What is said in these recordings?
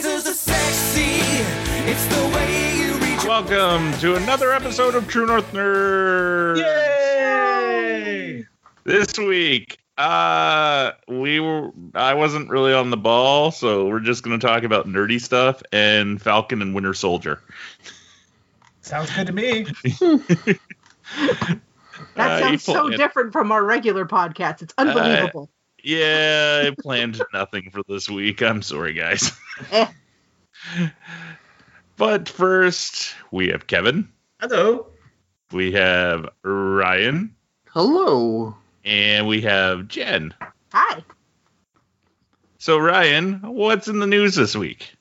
set your phasers to sexy. It's the way you reach. Welcome to another episode of True North Nerd. Yay! This week, uh, we were I wasn't really on the ball, so we're just gonna talk about nerdy stuff and Falcon and Winter Soldier. Sounds good to me. That Uh, sounds you so different from our regular podcast. It's unbelievable. Yeah, I planned nothing for this week. I'm sorry, guys. Eh. But first, we have Kevin, Hello. we have Ryan, Hello. and we have Jen. Hi. So, Ryan, what's in the news this week?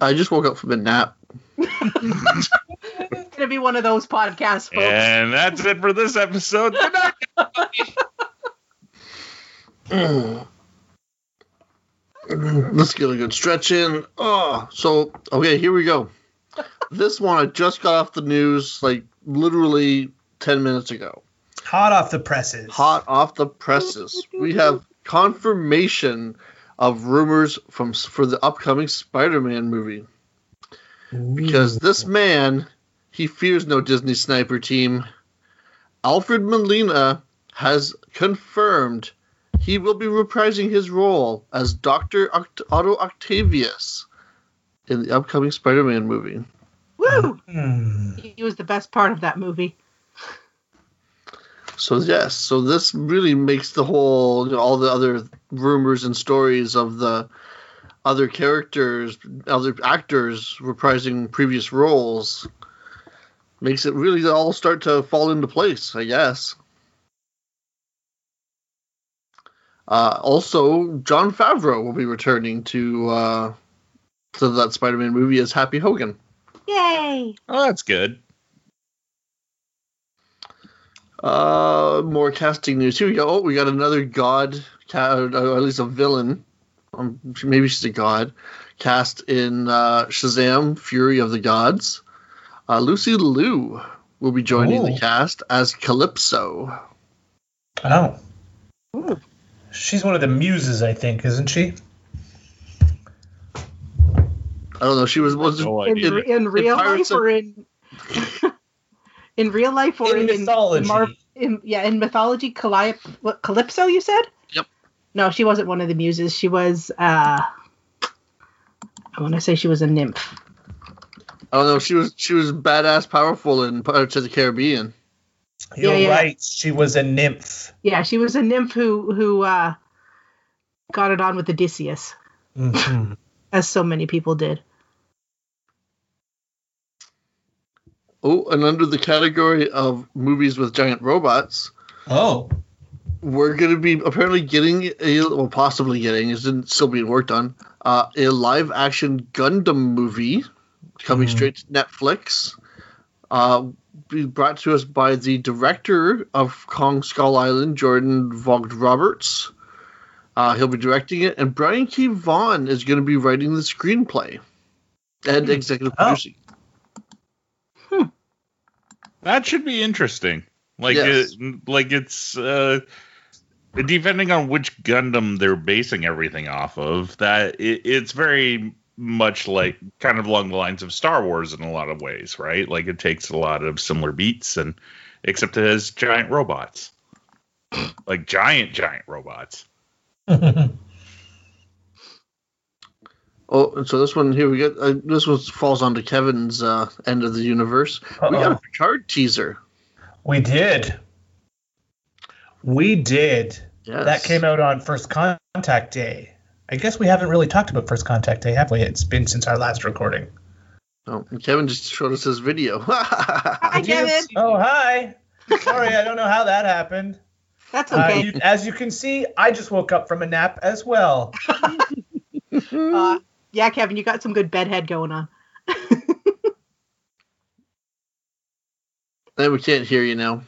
I just woke up from a nap. It's gonna be one of those podcasts, folks. And that's it for this episode. Good night. Mm. Let's get a good stretch in. Oh, so okay, here we go. This one I just got off the news like literally ten minutes ago. Hot off the presses. Hot off the presses. We have confirmation of rumors from for the upcoming Spider-Man movie. Because this man, he fears no Disney sniper team. Alfred Molina has confirmed he will be reprising his role as Dr. Oct- Otto Octavius in the upcoming Spider-Man movie. Woo! Hmm. He was the best part of that movie. So yes, so this really makes the whole, you know, all the other rumors and stories of the other characters, other actors reprising previous roles, makes it really all start to fall into place, I guess. Uh, also, Jon Favreau will be returning to uh, to that Spider-Man movie as Happy Hogan. Yay! Oh, that's good. Uh, more casting news. Here we go. Oh, we got another god, or at least a villain. Um, maybe she's a god. Cast in uh, Shazam: Fury of the Gods. Uh, Lucy Liu will be joining Oh. the cast as Calypso. Oh. Ooh. She's one of the muses, I think, isn't she? I don't know. She was was No In, idea. in real life of- or in in real life or In in, mythology. Mar- in- yeah, in mythology, Caly- what, Calypso. You said? Yep. No, she wasn't one of the muses. She was. uh I want to say she was a nymph. I don't know. She was she was badass, powerful in Pirates of the Caribbean. You're Yeah, yeah. right. She was a nymph. Yeah, she was a nymph who who uh got it on with Odysseus, Mhm. as so many people did. Oh, and under the category of movies with giant robots, oh. we're going to be apparently getting a well possibly getting is still being worked on uh, a live action gundam movie coming Mhm. straight to netflix uh, be brought to us by the director of kong skull island jordan vogt roberts uh, he'll be directing it and brian k vaughan is going to be writing the screenplay and executive Oh. producing That should be interesting. Like, Yes. it, like it's uh, depending on which Gundam they're basing everything off of. That it, it's very much like kind of along the lines of Star Wars in a lot of ways, right? Like it takes a lot of similar beats, and except it has giant robots, like giant giant robots. Oh, and so this one here we get. Uh, this one falls onto Kevin's uh, end of the universe. We got a Uh-oh. Picard teaser. we did. We did. Yes. That came out on First Contact Day. I guess we haven't really talked about First Contact Day, have we? It's been since our last recording. Oh, Kevin just showed us his video. Hi, Kevin. Oh, hi. Sorry, I don't know how that happened. That's Uh, okay. you- as you can see, I just woke up from a nap as well. Uh, yeah, Kevin, you got some good bedhead going on. and we can't hear you now.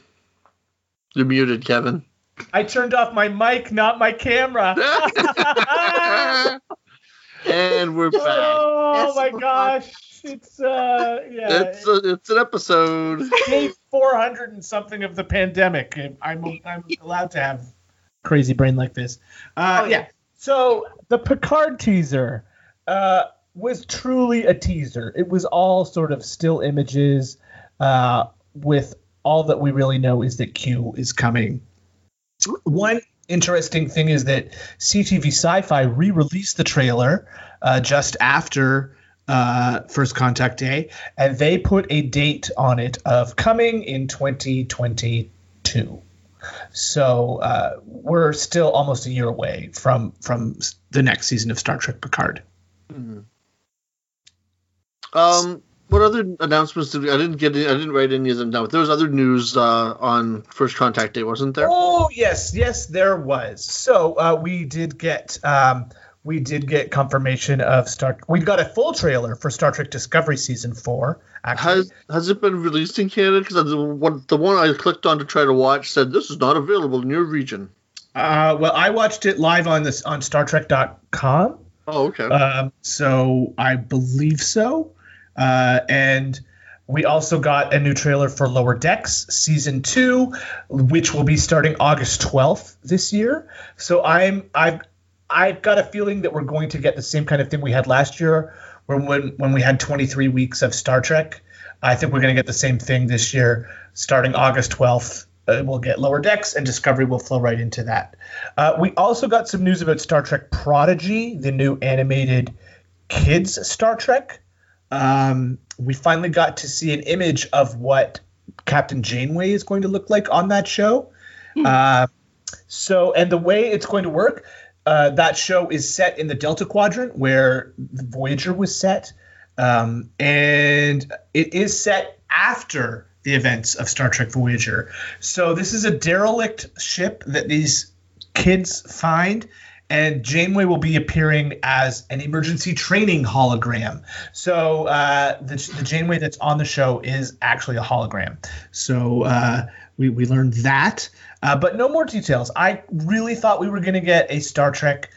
You're muted, Kevin. I turned off my mic, not my camera. and we're back. oh Yes, my we're gosh. It's uh yeah. It's a, it's an episode. day 400 and something of the pandemic. I'm, I'm allowed to have crazy brain like this. Uh, Oh, yeah. yeah. So the Picard teaser uh, was truly a teaser. It was all sort of still images uh, with all that we really know is that Q is coming. One interesting thing is that CTV Sci-Fi re-released the trailer uh, just after uh, First Contact Day, and they put a date on it of coming in 2022. So uh, we're still almost a year away from from the next season of Star Trek Picard. Um, what other announcements did we, I didn't get? Any, I didn't write any of them down. But there was other news uh, on First Contact Day, wasn't there? Oh yes, yes, there was. So uh, we did get um, we did get confirmation of Star. We got a full trailer for Star Trek Discovery season four. Actually, Has has it been released in Canada? Because the one the one I clicked on to try to watch said this is not available in your region. uh, well, I watched it live on this on StarTrek.com. Oh, okay. Um, so I believe so. Uh, and we also got a new trailer for Lower Decks season two, which will be starting August 12th this year. So I'm I've I've got a feeling that we're going to get the same kind of thing we had last year, where when when we had 23 weeks of Star Trek. I think we're going to get the same thing this year, starting August 12th. Uh, we'll get Lower Decks, and Discovery will flow right into that. Uh, we also got some news about Star Trek Prodigy, the new animated kids Star Trek. Um, we finally got to see an image of what Captain Janeway is going to look like on that show. Uh, so, and the way it's going to work, uh, that show is set in the Delta Quadrant where Voyager was set, um, and it is set after the events of Star Trek Voyager. So, this is a derelict ship that these kids find, and Janeway will be appearing as an emergency training hologram. So uh, the, the Janeway that's on the show is actually a hologram. So uh, we, we learned that, uh, but no more details. I really thought we were going to get a Star Trek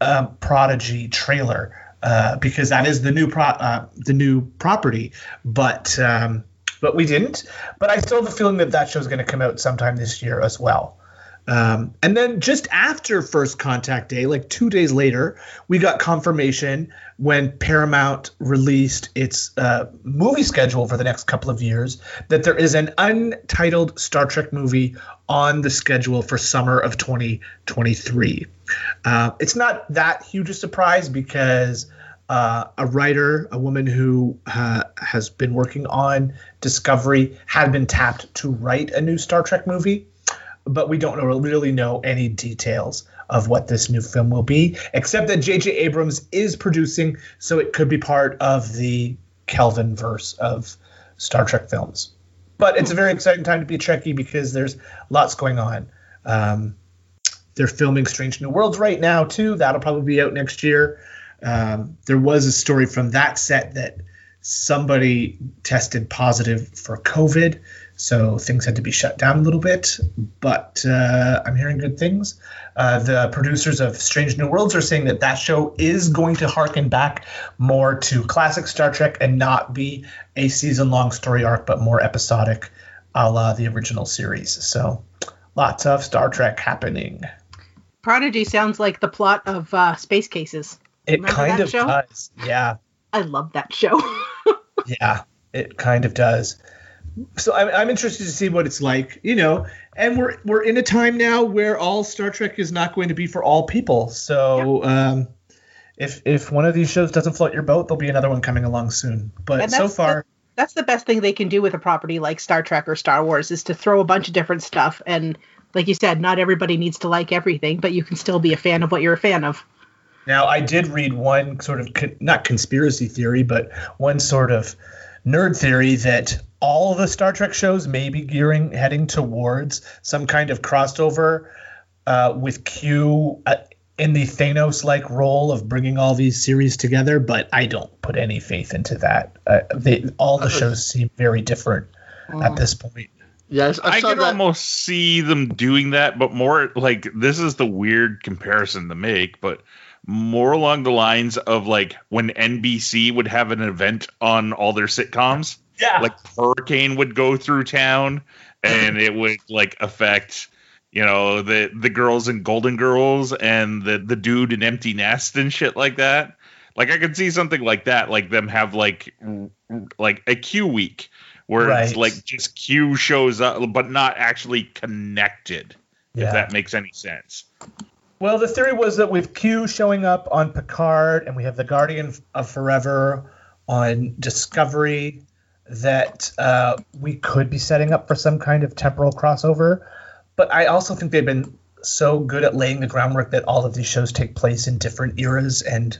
uh, Prodigy trailer uh, because that is the new pro- uh, the new property, but um, but we didn't. But I still have a feeling that that show is going to come out sometime this year as well. Um, and then just after First Contact Day, like two days later, we got confirmation when Paramount released its uh, movie schedule for the next couple of years that there is an untitled Star Trek movie on the schedule for summer of 2023. Uh, it's not that huge a surprise because uh, a writer, a woman who uh, has been working on Discovery, had been tapped to write a new Star Trek movie but we don't really know any details of what this new film will be, except that J.J. Abrams is producing, so it could be part of the Kelvin verse of Star Trek films. But it's a very exciting time to be Trekkie because there's lots going on. Um, they're filming Strange New Worlds right now too. That'll probably be out next year. Um, there was a story from that set that somebody tested positive for COVID, so things had to be shut down a little bit. But uh, I'm hearing good things. Uh, the producers of Strange New Worlds are saying that that show is going to harken back more to classic Star Trek and not be a season-long story arc, but more episodic, a la the original series. So lots of Star Trek happening. Prodigy sounds like the plot of uh, Space Cases. It Remember kind of show? does. Yeah. I love that show. Yeah, it kind of does. So I'm, I'm interested to see what it's like, you know. And we're we're in a time now where all Star Trek is not going to be for all people. So um, if if one of these shows doesn't float your boat, there'll be another one coming along soon. But so far, That's the best thing they can do with a property like Star Trek or Star Wars is to throw a bunch of different stuff. And like you said, not everybody needs to like everything, but you can still be a fan of what you're a fan of. Now, I did read one sort of con- not conspiracy theory, but one sort of nerd theory that all the Star Trek shows may be gearing heading towards some kind of crossover uh, with Q uh, in the Thanos-like role of bringing all these series together. But I don't put any faith into that. Uh, they, all the shows seem very different at this point. Yes, I, I, can that. almost see them doing that, but more like this is the weird comparison to make, but more along the lines of like when NBC would have an event on all their sitcoms, Yeah. like Hurricane would go through town and it would like affect you know the the girls in Golden Girls and the the dude in Empty Nest and shit like that. Like I could see something like that, like them have like like a Q week where it's like just Q shows up, but not actually connected. Yeah. If that makes any sense. Well, the theory was that with Q showing up on Picard and we have the Guardian of Forever on Discovery, that uh, we could be setting up for some kind of temporal crossover. But I also think they've been so good at laying the groundwork that all of these shows take place in different eras and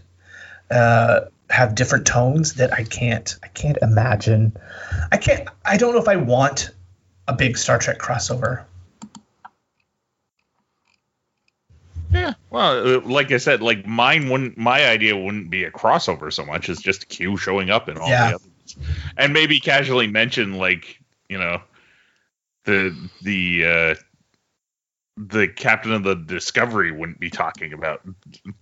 uh, have different tones that I can't I can't imagine. I can't I don't know if I want a big Star Trek crossover. Yeah. Well, uh, like I said, like mine wouldn't. My idea wouldn't be a crossover so much as just Q showing up in all Yeah. the others, and maybe casually mention like you know the the uh the captain of the Discovery wouldn't be talking about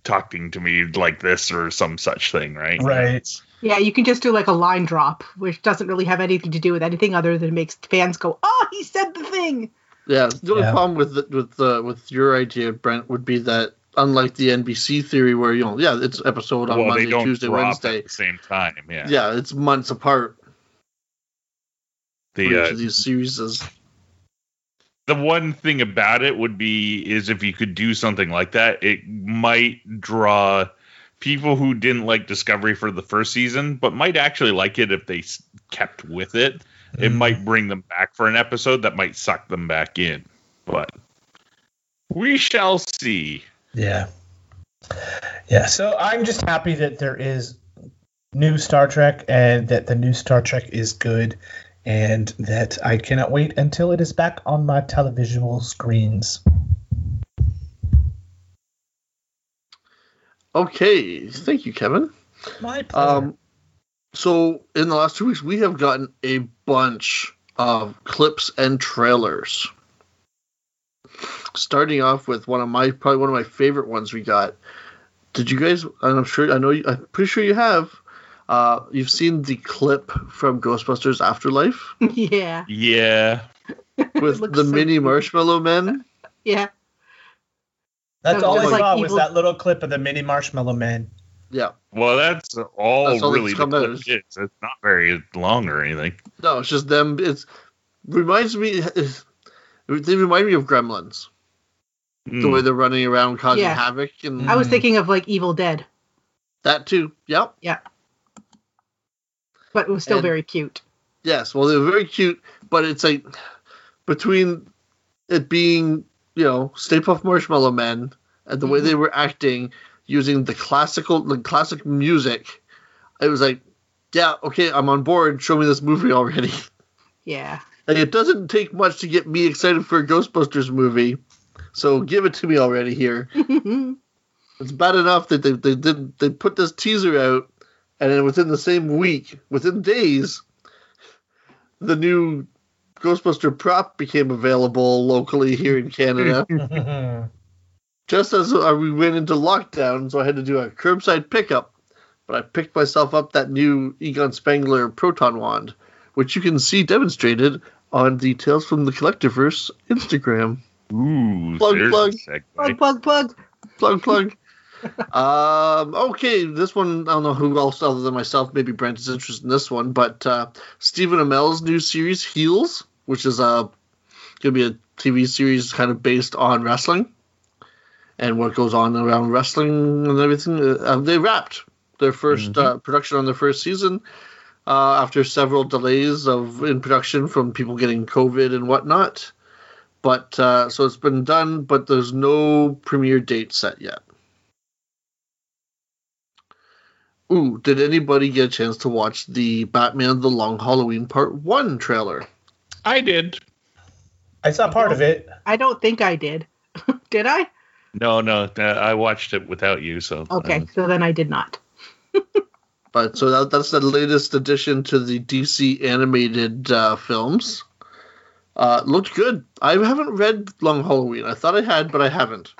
talking to me like this or some such thing, right? Right. Yeah, you can just do like a line drop, which doesn't really have anything to do with anything other than makes fans go, "Oh, he said the thing." Yeah, the only Yeah. problem with the, with the, with your idea, Brent, would be that unlike the NBC theory, where you know, yeah, it's episode on Well, Monday, they don't Tuesday, drop Wednesday. at the same time. Yeah. Yeah, it's months apart. for The each uh, of these series is the one thing about it would be is if you could do something like that, it might draw people who didn't like Discovery for the first season, but might actually like it if they kept with it. It Mm. might bring them back for an episode that might suck them back in, but we shall see. Yeah. Yeah. So I'm just happy that there is new Star Trek and that the new Star Trek is good and that I cannot wait until it is back on my televisual screens. okay. Thank you, Kevin. My pleasure. Um, so in the last two weeks, we have gotten a bunch of clips and trailers. Starting off with one of my probably one of my favorite ones we got. Did you guys? and I'm sure I know. You, I'm pretty sure you have. Uh, you've seen the clip from Ghostbusters Afterlife yeah, Yeah. with the so mini cute. Marshmallow Men. yeah. That's so all I just like saw was evil- that little clip of the mini marshmallow men. Yeah. Well, that's all That's all really come out. It's not very long or anything. No, it's just them. It's reminds me. They remind me of Gremlins. The way they're running around causing Yeah. havoc and I was Mm. thinking of like Evil Dead, that too. Yep. Yeah. But it was still And- very cute. Yes, well, they're very cute, but it's like between it being, you know, Stay Puft Marshmallow Men and the way Mhm. they were acting using the classical, the classic music, it was like, yeah, okay, I'm on board. Show me this movie already. Yeah. like, it doesn't take much to get me excited for a Ghostbusters movie, so give it to me already here. It's bad enough that they they did they put this teaser out, and then within the same week, within days, the new Ghostbuster prop became available locally here in Canada. Just as uh, we went into lockdown, so I had to do a curbside pickup. But I picked myself up that new Egon Spengler proton wand, which you can see demonstrated on the Tales from the Collectiverse Instagram. Ooh, Plug, plug. Plug, plug, plug. plug plug. Um okay this one i don't know who else other than myself maybe brent is interested in this one but uh stephen amell's new series heels which is uh gonna be a tv series kind of based on wrestling and what goes on around wrestling and everything. Uh, they wrapped their 1st uh, production on their first season uh, after several delays of in production from people getting covid and whatnot but uh, so it's been done, but there's no premiere date set yet. Ooh, did anybody get a chance to watch the Batman The Long Halloween Part 1 trailer? I did. I saw part of it. I don't think I did. did I? No, no, uh, I watched it without you. So Okay, uh, so then I did not. But so that, that's the latest addition to the DC animated uh, films. Uh, looked good. I haven't read Long Halloween. I thought I had, but I haven't.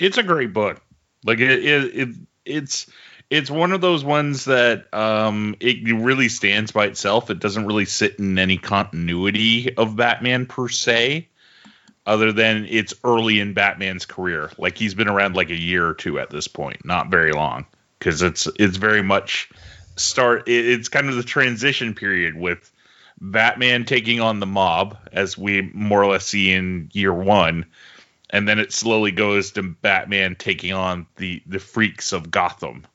it's a great book. Like it, it, it it's it's one of those ones that um it really stands by itself. It doesn't really sit in any continuity of Batman per se, other than it's early in Batman's career. Like he's been around like a year or two at this point, not very long, because it's it's very much start. it- It's kind of the transition period with Batman taking on the mob, as we more or less see in year one and then it slowly goes to Batman taking on the the freaks of Gotham.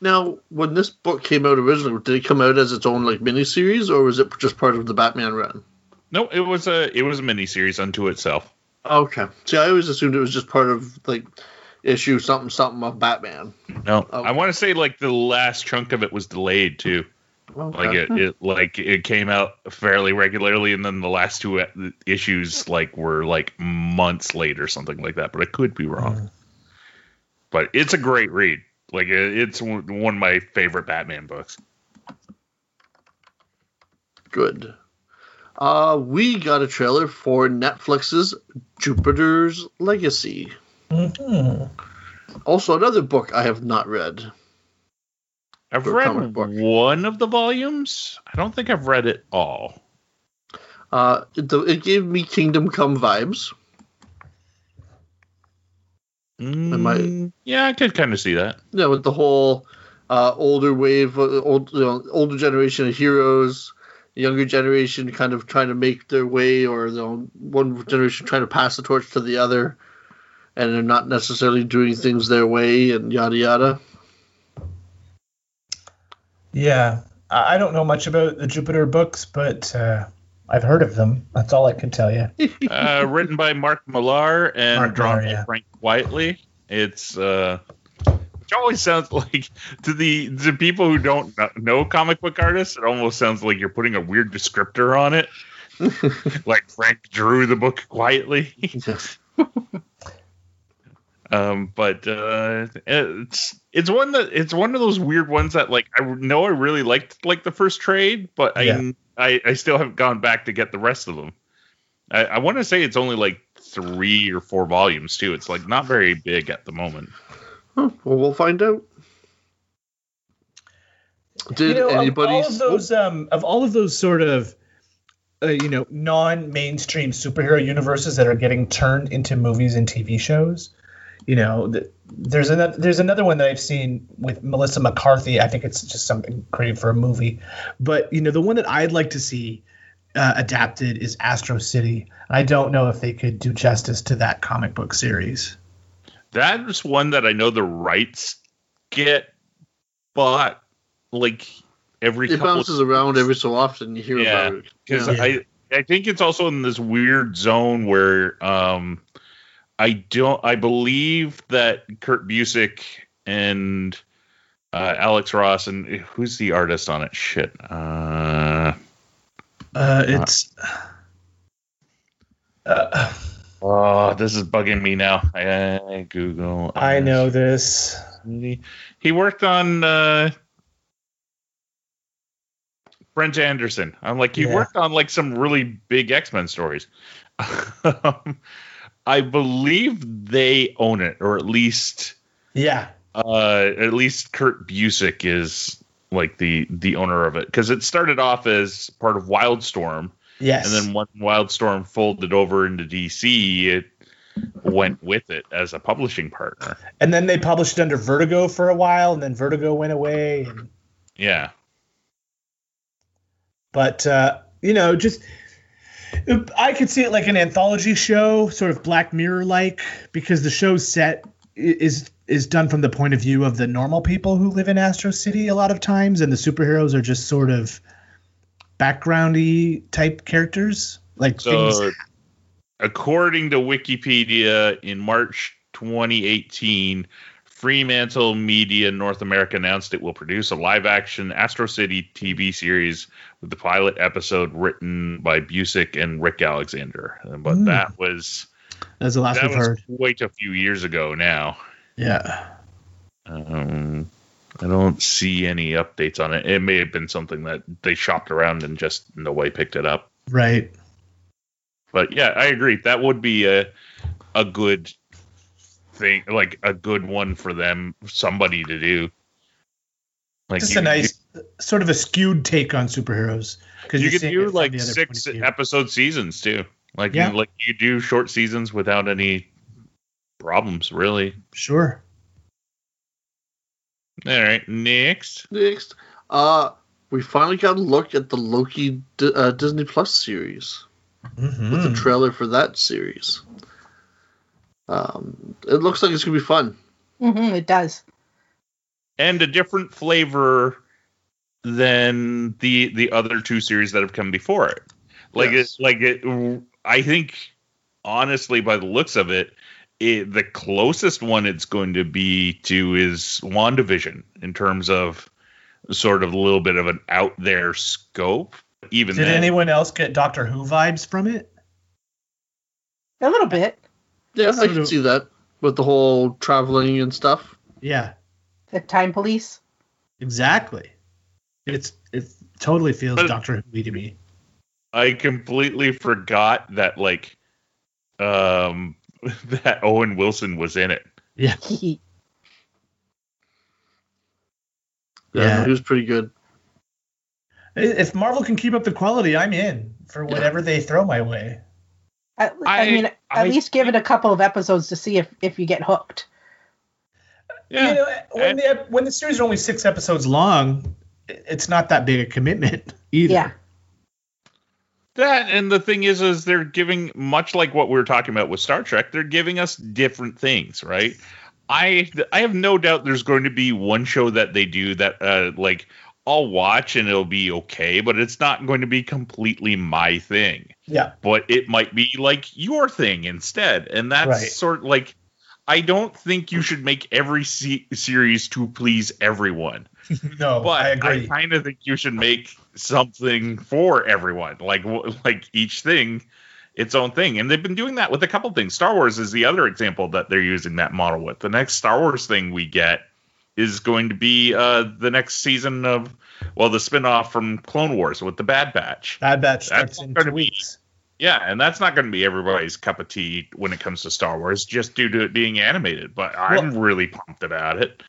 Now, when this book came out originally, did it come out as its own like miniseries, or was it just part of the Batman run? No, it was a it was a miniseries unto itself. Okay. See, I always assumed it was just part of like issue something something of Batman. No, Okay. I want to say like the last chunk of it was delayed too. Okay. Like it, it like it came out fairly regularly, and then the last two e- issues like were like months late or something like that. But I could be wrong. But it's a great read. Like it, it's one one of my favorite Batman books. Good. Uh, we got a trailer for Netflix's Jupiter's Legacy. Mhm. Also, another book I have not read. I've read one of the volumes. I don't think I've read it all. Uh, it, it gave me Kingdom Come vibes. Am I- Mm, yeah, I could kind of see that. Yeah, with the whole uh, older wave, uh, old, you know, older generation of heroes, younger generation kind of trying to make their way, or you know, one generation trying to pass the torch to the other, and they're not necessarily doing things their way, and yada yada. Yeah, I I don't know much about the Jupiter books, but uh, I've heard of them. That's all I can tell you. Uh, written by Mark Millar and Mark drawn Millar, by yeah. Frank Quitely. It's uh, it always sounds like to the to people who don't know comic book artists, it almost sounds like you're putting a weird descriptor on it. like Frank drew the book quietly. Um, but uh, it's it's one that it's one of those weird ones that like I know I really liked like the first trade, but Yeah. I, I I still haven't gone back to get the rest of them. I, I want to say it's only like three or four volumes too. It's like not very big at the moment. Huh, well, we'll find out. Did you know, anybody? of all of those um, of all of those sort of uh, you know non-mainstream superhero universes that are getting turned into movies and TV shows, you know, th- there's another there's another one that I've seen with Melissa McCarthy. I think it's just something created for a movie, but you know, the one that I'd like to see uh, adapted is Astro City. I don't know if they could do justice to that comic book series. That's one that I know the rights get bought like every it couple bounces around every so often. You hear Yeah, about it. because Yeah. I I think it's also in this weird zone where um I don't I believe that Kurt Busiek and uh, Alex Ross and who's the artist on it? Shit. Uh, Uh, it's. Uh, oh, this is bugging me now. I, Google. I know this. He, he worked on uh, Brent Anderson. I'm like, he Yeah. worked on like some really big X Men stories. I believe they own it, or at least, Yeah. uh, at least Kurt Busiek is like the the owner of it because it started off as part of Wildstorm, Yes. and then when Wildstorm folded over into DC, it went with it as a publishing partner. and then they published under Vertigo for a while, and then Vertigo went away. And, Yeah. but uh, you know, just I could see it like an anthology show, sort of Black Mirror like, because the show's set is is done from the point of view of the normal people who live in Astro City a lot of times, and the superheroes are just sort of backgroundy type characters, like So, things. according to Wikipedia, in March 2018, Fremantle Media North America announced it will produce a live action Astro City TV series with the pilot episode written by Busiek and Rick Alexander. But Mm. that was That's the last that we've was heard. quite a few years ago now. Yeah. Um, I don't see any updates on it. It may have been something that they shopped around and just nobody picked it up. Right. But yeah, I agree. That would be a a good thing, like a good one for them, somebody to do. Like Just you- a nice, sort of a skewed take on superheroes. Because You, could do like six episode seasons too. Like Yeah. you, like you do short seasons without any problems, really. Sure. All right, next. Next, uh, we finally got a look at the Loki D- uh, Disney Plus series with Mhm. the trailer for that series. Um, it looks like it's gonna be fun. hmm it does. and a different flavor than the the other two series that have come before it. Like Yes. it, like it. I think honestly, by the looks of it, it, the closest one it's going to be to is WandaVision in terms of sort of a little bit of an out there scope. Even Did then, anyone else get Doctor Who vibes from it? A little bit. Yeah, I can of- see that with the whole traveling and stuff. Yeah, The time police. exactly. It's it totally feels But- Doctor Who to me. I completely forgot that like um that Owen Wilson was in it. Yeah, Yeah, Yeah. he was pretty good. if Marvel can keep up the quality, I'm in for whatever they throw my way. I, I, I- mean, at I least give it a couple of episodes to see if, if you get hooked. You know, when the when the series are only six episodes long, it's not that big a commitment either. Yeah. That and the thing is, is they're giving much like what we were talking about with Star Trek. They're giving us different things, right? I I have no doubt there's going to be one show that they do that uh like I'll watch and it'll be okay, but it's not going to be completely my thing. Yeah, But it might be like your thing instead, and that's Right. sort like I don't think you should make every se- series to please everyone no, but I agree. I, kind of think you should make something for everyone, like like each thing its own thing. And they've been doing that with a couple things. Star Wars is the other example that they're using that model with. The next Star Wars thing we get is going to be uh, the next season of well, the spin-off from Clone Wars with the Bad Batch. Bad Batch That's starts in gonna two weeks. Yeah, and that's not going to be everybody's cup of tea when it comes to Star Wars, just due to it being animated. But I'm really pumped about it.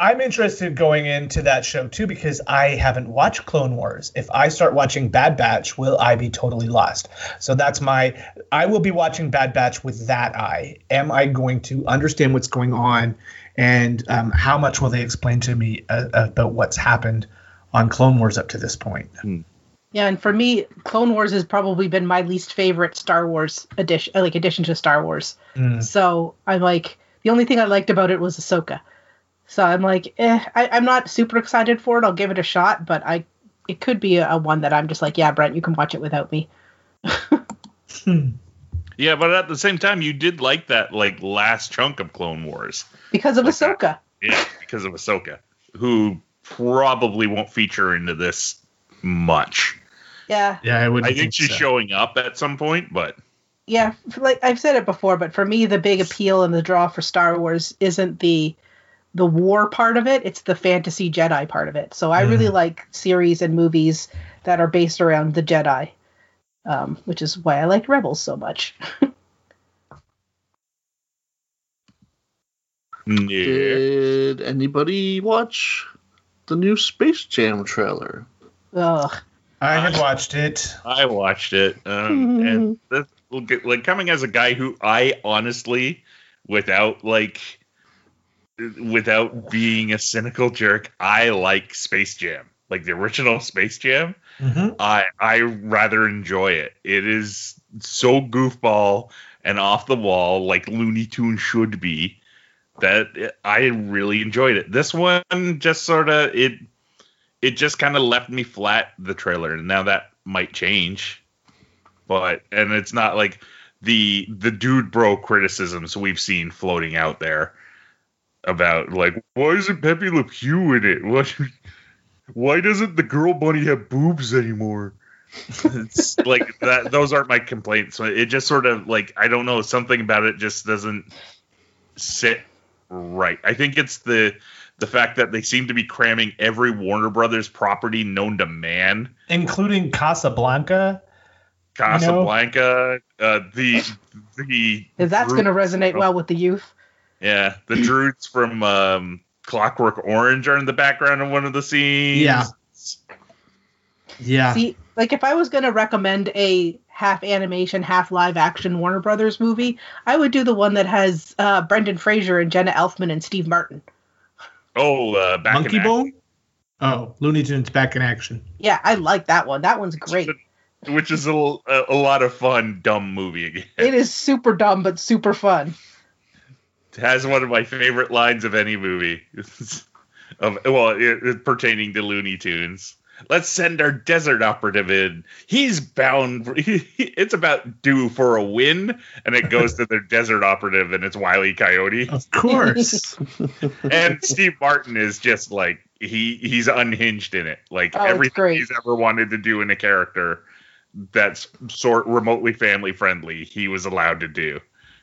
I'm interested going into that show too because I haven't watched Clone Wars. If I start watching Bad Batch, will I be totally lost? So that's my. I will be watching Bad Batch with that eye. Am I going to understand what's going on, and um, how much will they explain to me uh, about what's happened on Clone Wars up to this point? Yeah, and for me, Clone Wars has probably been my least favorite Star Wars addition, like addition to Star Wars. Mm. So I'm like, the only thing I liked about it was Ahsoka. So I'm like, eh, I, I'm not super excited for it. I'll give it a shot, but I, it could be a, a one that I'm just like, yeah, Brent, you can watch it without me. Yeah, but at the same time, you did like that like last chunk of Clone Wars. because of Like that. Ahsoka. Yeah, because of Ahsoka, who probably won't feature into this much. Yeah, Yeah, I would. I think she's showing up at some point, but yeah. Like I've said it before, but for me, the big appeal and the draw for Star Wars isn't the the war part of it; it's the fantasy Jedi part of it. So I really like series and movies that are based around the Jedi, um, which is why I like Rebels so much. yeah. Did anybody watch the new Space Jam trailer? Ugh. I have watched it. I watched it, um, and this, will get- like coming as a guy who I honestly, without like, without being a cynical jerk, I like Space Jam, like the original Space Jam. Mhm. I I rather enjoy it. It is so goofball and off the wall, like Looney Tune should be. That I really enjoyed it. This one just sort of it it just kind of left me flat the trailer and now that might change but and it's not like the the dude bro criticisms we've seen floating out there about like why isn't Pepe Le Pew in it? What? Why doesn't the girl bunny have boobs anymore? it's like that. Those aren't my complaints. It just sort of like I don't know something about it just doesn't sit right. I think it's the the fact that they seem to be cramming every Warner Brothers property known to man including Casablanca. Casablanca, uh, the the that's going to resonate from- well with the youth. Yeah, the Droogs from um, Clockwork Orange are in the background of one of the scenes. Yeah. Yeah. See, like if I was going to recommend a half animation, half live action Warner Brothers movie, I would do the one that has uh, Brendan Fraser and Jenna Elfman and Steve Martin. Oh, uh, back in Monkey action. Bone. Oh, Looney Tunes back in action. Yeah, I like that one. That one's great. which is a, a, a lot of fun, dumb movie again. It is super dumb but super fun. It has one of my favorite lines of any movie. of well, it, it- pertaining to Looney Tunes. Let's send our desert operative in. He's bound. For, it's about due for a win, and it goes to their desert operative, and it's Wiley Coyote. Of course. and Steve Martin is just like he he's unhinged in it. Like Oh, everything he's ever wanted to do in a character that's sort remotely family friendly, he was allowed to do.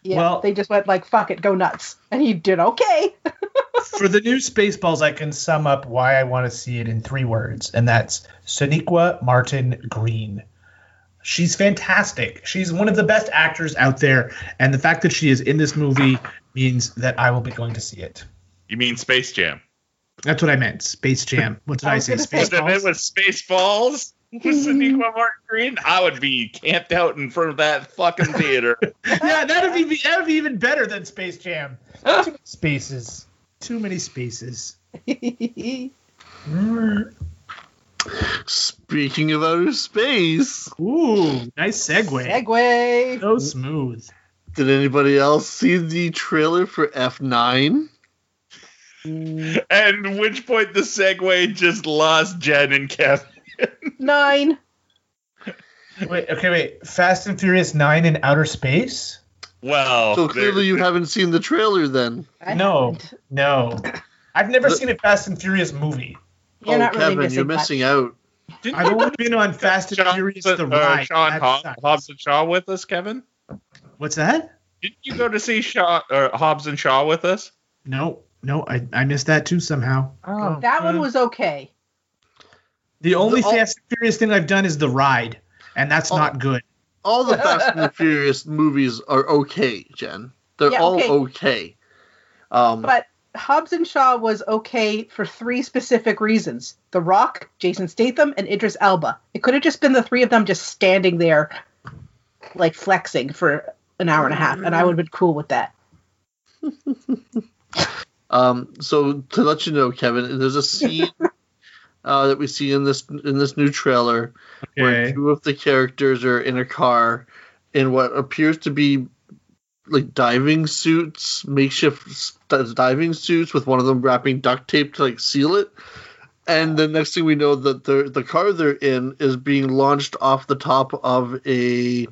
Yeah, Well- they just went like, "Fuck it, go nuts," and he did okay. For the new Spaceballs, I can sum up why I want to see it in three words, and that's Sonequa Martin Green. She's fantastic. She's one of the best actors out there, and the fact that she is in this movie means that I will be going to see it. You mean Space Jam? That's what I meant. Space Jam. What did I I, say? gonna it Spaceballs. was Spaceballs with Sonequa Martin Green, I would be camped out in front of that fucking theater. yeah, that'd be that'd be even better than Space Jam. Too many spaces. Too many spaces. Speaking of outer space, Ooh, nice segue. Segway. So smooth. did anybody else see the trailer for F9? and which point the segue just lost Jen and Kevin. Nine. Wait, okay, wait. Fast and Furious Nine in outer space? Well, So there- clearly you haven't seen the trailer then. I No. haven't. No. I've never The- seen a Fast and Furious movie. You're oh, not really Kevin, missing you're much. missing out. I've only been on Fast and Sean, Furious uh, the ride. Sean Hob- Hobbs and Shaw with us, Kevin? What's that? Didn't you go to see Shaw, uh, Hobbs and Shaw with us? No, no, I, I missed that too somehow. Oh, That one was okay. The only all- Fast and Furious thing I've done is the ride, and that's Oh. not good. All the Fast and Furious movies are okay, Jen. They're Yeah, all okay. okay. Um, But Hobbs and Shaw was okay for three specific reasons: The Rock, Jason Statham, and Idris Elba. It could have just been the three of them just standing there, like flexing for an hour and a half, and I would have been cool with that. Um, so to let you know, Kevin, there's a scene uh, that we see in this in this new trailer where two of the characters are in a car in what appears to be like diving suits, makeshift diving suits, with one of them wrapping duct tape to like seal it. And the next thing we know, that the the car they're in is being launched off the top of a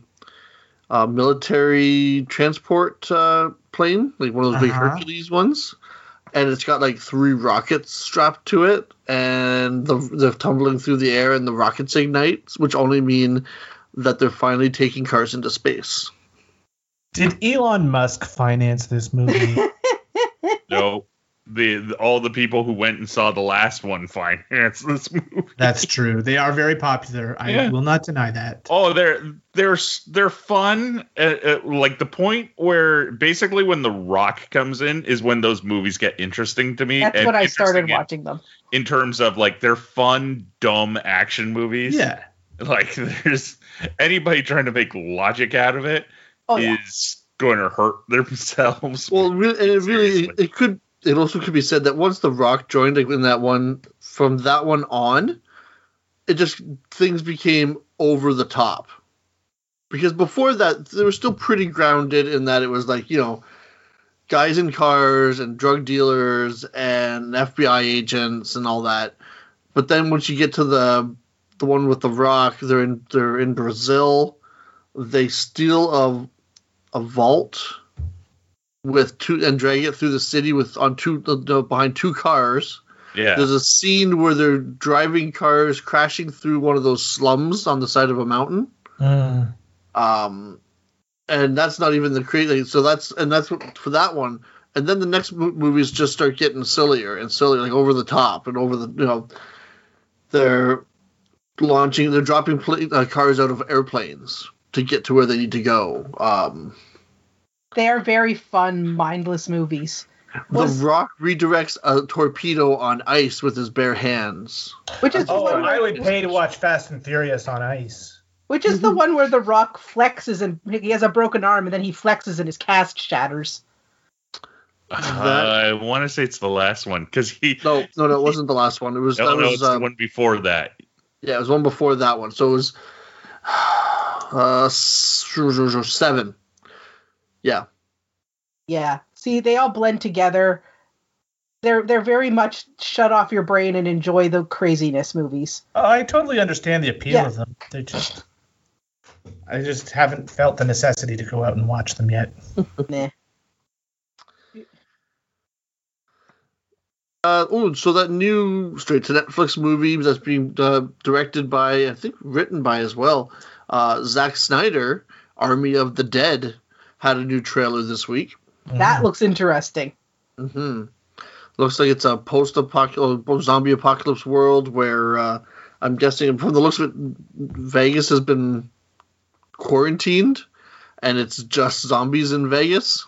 uh, military transport uh, plane, like one of those big Uh-huh. Hercules ones. And it's got like three rockets strapped to it, and the, they're tumbling through the air, and the rockets ignite, which only mean that they're finally taking cars into space. Did Elon Musk finance this movie? No. The, the all the people who went and saw the last one finance this movie. That's true. They are very popular. I Yeah. will not deny that. Oh, they're they're they're fun. Uh, uh, like the point where basically when the Rock comes in is when those movies get interesting to me. That's and when I started interesting in- watching them. in terms of like they're fun, dumb action movies. Yeah. Like there's anybody trying to make logic out of it Oh yeah. going to hurt themselves. Well, re- and it really, Seriously. it could, it also could be said that once The Rock joined in that one, from that one on, it just things became over the top. Because before that, they were still pretty grounded in that it was like you know, guys in cars and drug dealers and FBI agents and all that. But then once you get to the the one with The Rock, they're in they're in Brazil. They steal a a vault with two and drag it through the city with on two uh, behind two cars. Yeah. There's a scene where they're driving cars crashing through one of those slums on the side of a mountain. Mm. Um, and that's not even the crazy. So that's and that's what, for that one. And then the next mo- movies just start getting sillier and sillier, like over the top and over the you know, they're launching, they're dropping pla- uh, cars out of airplanes to get to where they need to go. Um, They are very fun, mindless movies. Was- the Rock redirects a torpedo on ice with his bare hands. Which is the Oh, one I would pay to watch Fast and Furious on ice. which is the one where the Rock flexes and he has a broken arm and then he flexes and his cast shatters. Uh, I want to say it's the last one because he. No, no, no, it wasn't the last one. It was No, that no, was it's uh, the one before that. Yeah, it was one before that one. So it was uh s- seven. Yeah. Yeah. See, they all blend together. They're they're very much shut off your brain and enjoy the craziness movies. I totally understand the appeal Yeah. of them. They just, I just haven't felt the necessity to go out and watch them yet. Nah. Uh, oh, so that new straight to Netflix movie that's being uh, directed by, I think, written by as well, uh, Zack Snyder, Army of the Dead, had a new trailer this week. That looks interesting. hmm Looks like it's a post-apocalypse, zombie apocalypse world where uh, I'm guessing, from the looks of it, Vegas has been quarantined, and it's just zombies in Vegas.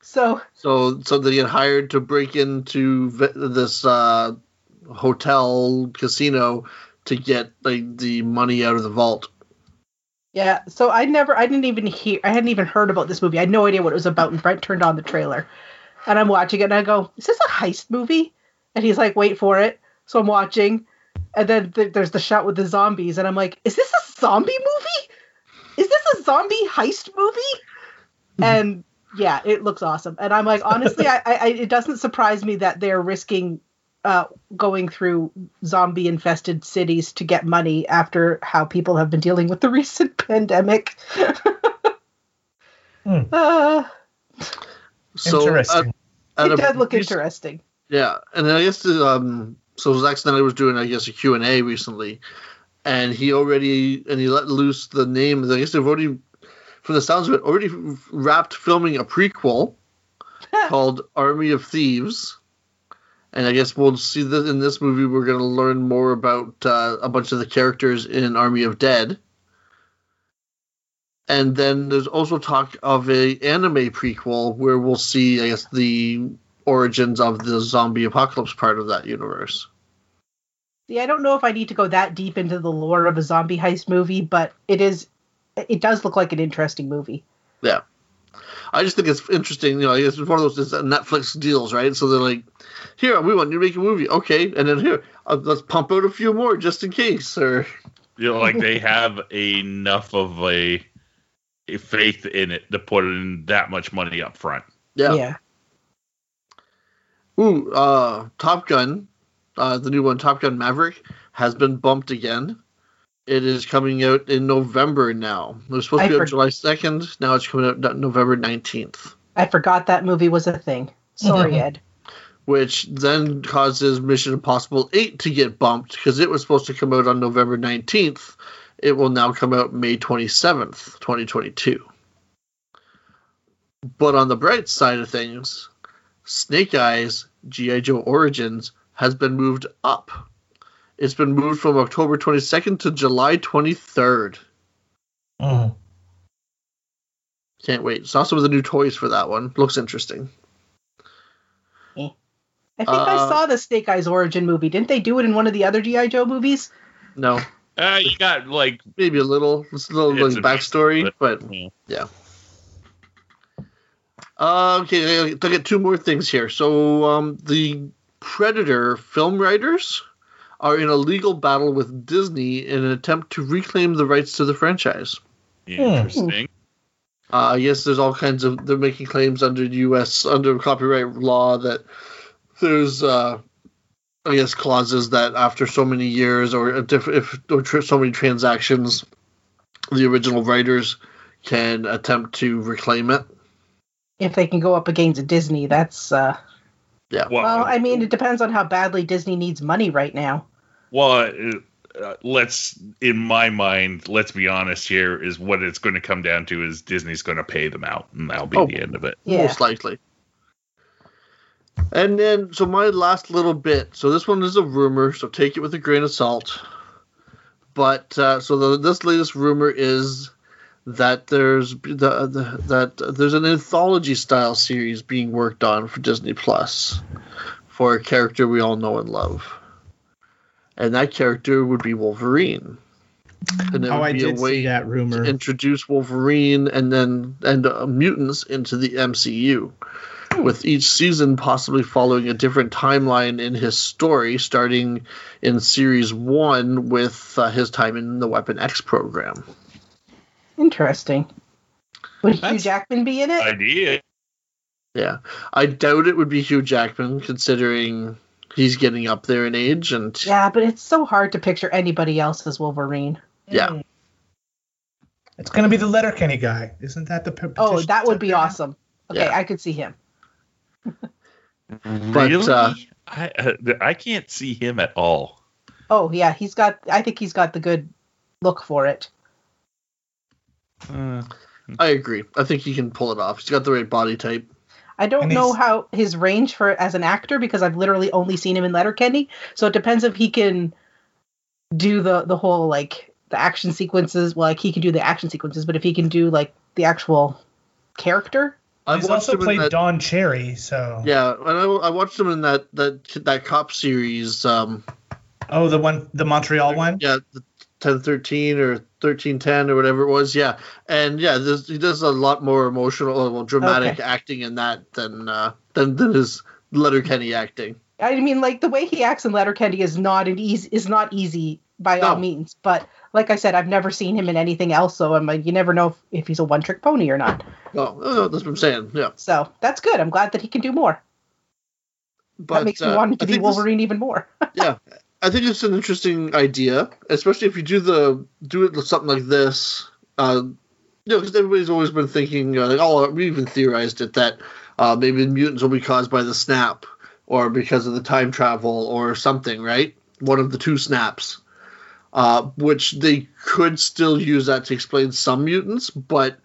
So So, so they get hired to break into ve- this uh, hotel casino to get like the money out of the vault. Yeah, so I never I didn't even hear I hadn't even heard about this movie. I had no idea what it was about and Brent turned on the trailer. And I'm watching it and I go, "Is this a heist movie?" And he's like, "Wait for it." So I'm watching and then th- there's the shot with the zombies and I'm like, "Is this a zombie movie? Is this a zombie heist movie?" Mm-hmm. and yeah, it looks awesome. And I'm like, honestly, I, I, I it doesn't surprise me that they're risking uh, going through zombie infested cities to get money after how people have been dealing with the recent pandemic. Hmm. Uh, So, Interesting. at- at it a does look rec- interesting. Yeah, and then I guess the, um, so Zack Snyder was doing, I guess, a Q and A recently, and he already and he let loose the name. I guess they've already, from the sounds of it, already wrapped filming a prequel called Army of Thieves. And I guess we'll see that in this movie. We're going to learn more about uh, a bunch of the characters in Army of Dead. And then there's also talk of a anime prequel where we'll see, I guess, the origins of the zombie apocalypse part of that universe. See, I don't know if I need to go that deep into the lore of a zombie heist movie, but it is. It does look like an interesting movie. Yeah. I just think it's interesting. You know, it's one of those it's Netflix deals, right? So they're like, here, we want you to make a movie. Okay. And then here, uh, let's pump out a few more just in case. Or, You know, like they have enough of a, a faith in it to put in that much money up front. yeah. Ooh, uh, Top Gun, uh, the new one, Top Gun Maverick, has been bumped again. It is coming out in November now. It was supposed I to be for- out July 2nd. Now it's coming out November 19th. I forgot that movie was a thing. Sorry, mm-hmm. Ed. which then causes Mission Impossible 8 to get bumped because it was supposed to come out on November 19th. It will now come out May 27th, 2022. But on the bright side of things, Snake Eyes G.I. Joe Origins has been moved up. It's been moved from October 22nd to July 23rd. Mm. Can't wait. Saw some of the new toys for that one. Looks interesting. I think I Uh, saw the Snake Eyes origin movie. Didn't they do it in one of the other GI Joe movies? No, Uh, you got like maybe a little, a little like, backstory, but yeah. Uh, okay, I get two more things here. So, um, the Predator film writers are in a legal battle with Disney in an attempt to reclaim the rights to the franchise. interesting. Uh, yes, there's all kinds of they're making claims under U.S. under copyright law that there's uh, I guess clauses that after so many years or a diff- if or tr- so many transactions, the original writers can attempt to reclaim it. if they can go up against Disney, that's uh Yeah. Well, well, I mean, it depends on how badly Disney needs money right now. Well, uh, uh, let's in my mind, let's be honest here. Is what it's going to come down to is Disney's going to pay them out, and that'll be Oh. the end of it. Yeah. most likely. And then, so my last little bit. So this one is a rumor, so take it with a grain of salt. But uh, so the, this latest rumor is that there's the, the that there's an anthology style series being worked on for Disney Plus for a character we all know and love, and that character would be Wolverine. And it Oh, would I be did a way see that rumor. introduce Wolverine and then and uh, mutants into the MCU, with each season possibly following a different timeline in his story, starting in series one with uh, his time in the Weapon X program. Interesting. Would Hugh Jackman be in it? Idea. Yeah, I doubt it would be Hugh Jackman, considering he's getting up there in age, and yeah, but it's so hard to picture anybody else as Wolverine. yeah. It's going to be the Letterkenny guy. Isn't that the p- Oh, that would be there? awesome. Okay, Yeah. I could see him. really? uh, I uh, I can't see him at all. Oh yeah, he's got. I think he's got the good look for it. Uh, I agree. I think he can pull it off. He's got the right body type. I don't know how his range for as an actor because I've literally only seen him in Letterkenny. So it depends if he can do the the whole like the action sequences. Well, like he can do the action sequences, but if he can do like the actual character, I've He's also played that- Don Cherry, so Yeah, and I, I watched him in that that that cop series. Um, oh, the one, the Montreal one. yeah, the ten thirteen or thirteen ten or whatever it was. Yeah, and yeah, this, he does a lot more emotional, well, dramatic Okay. acting in that than uh, than than his Letterkenny acting. I mean, like the way he acts in Letterkenny is not an easy is not easy by all means. But like I said, I've never seen him in anything else, so I'm like, you never know if, if he's a one trick pony or not. Oh, oh, that's what I'm saying. Yeah, So that's good. I'm glad that he can do more. but that makes me uh, want him to be think this- Wolverine even more. yeah, I think it's an interesting idea, especially if you do the do it with something like this. Uh, you know, because everybody's always been thinking, uh, like, oh, we even theorized it that uh, maybe the mutants will be caused by the snap or because of the time travel or something, right? One of the two snaps, uh, which they could still use that to explain some mutants, but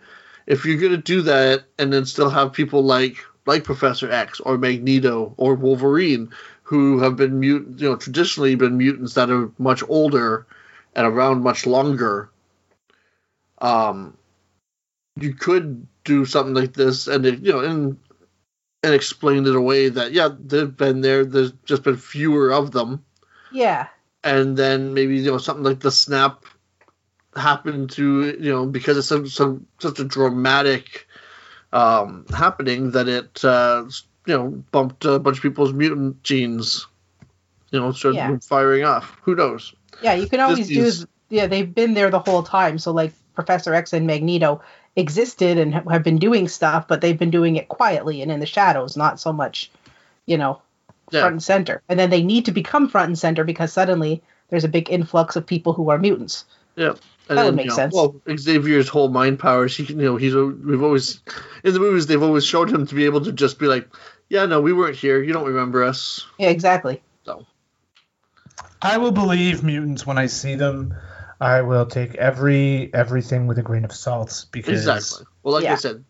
if you're gonna do that and then still have people like like Professor X or Magneto or Wolverine who have been you know traditionally been mutants that are much older and around much longer um you could do something like this and it, you know and and explain it away that yeah they've been there there's just been fewer of them yeah. and then maybe you know something like the snap happened to you know because it's some, some such a dramatic um, happening that it uh, you know bumped a bunch of people's mutant genes you know started Yeah. firing off who knows Yeah, you can always do. Yeah, they've been there the whole time. So like Professor X and Magneto existed and have been doing stuff, but they've been doing it quietly and in the shadows, not so much, you know, Yeah. front and center. And then they need to become front and center because suddenly there's a big influx of people who are mutants. yeah and That would make you know, sense. Well, Xavier's whole mind powers, he can, you know, he's, we've always in the movies they've always showed him to be able to just be like, yeah, no, we weren't here. You don't remember us. Yeah, exactly. So. I will believe mutants when I see them. I will take every everything with a grain of salt because Exactly. Well, like I said,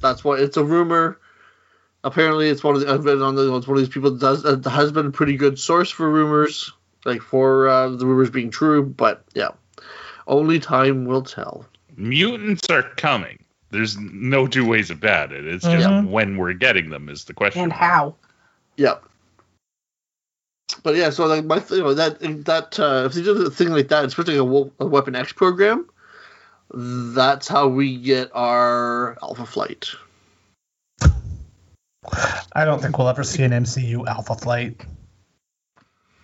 that's what it's a rumor. Apparently, it's one of the I've been on the it's one of these people that does uh, has been a pretty good source for rumors, like for uh, the rumors being true. But yeah, only time will tell. mutants are coming. There's no two ways about it. It's just Mhm. when we're getting them is the question. And how? Yep. But yeah, so like my th- you know that that uh, if they do a thing like that, especially a, Wo- a Weapon X program, that's how we get our Alpha Flight. I don't think we'll ever see an MCU Alpha Flight.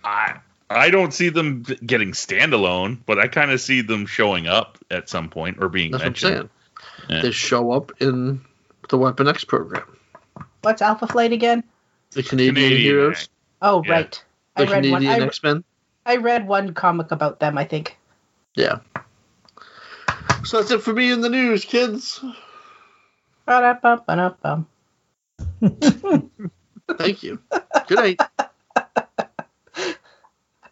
I I don't see them getting standalone, but I kind of see them showing up at some point or being That's what I'm mentioned. Saying. Yeah. They show up in the Weapon X program. What's Alpha Flight again? The Canadian, Canadian heroes, Oh, Yeah. right. the I read one. Canadian I, X Men. I read one comic about them. I think. Yeah. So that's it for me in the news, kids. Ba-da-bum-ba-da-bum. Thank you. Good night.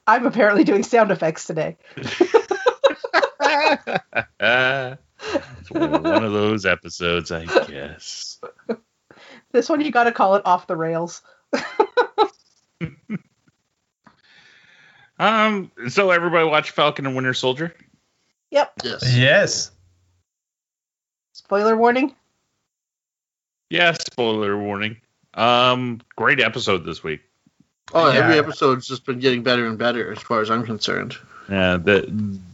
I'm apparently doing sound effects today. it's one of those episodes, I guess. This one you got to call it off the rails. Um. So everybody watch Falcon and Winter Soldier. Yep. Yes. Yes. Spoiler warning. Yeah. Spoiler warning. Um. Great episode this week. Oh, every episode's just been getting better and better as far as I'm concerned. Yeah. The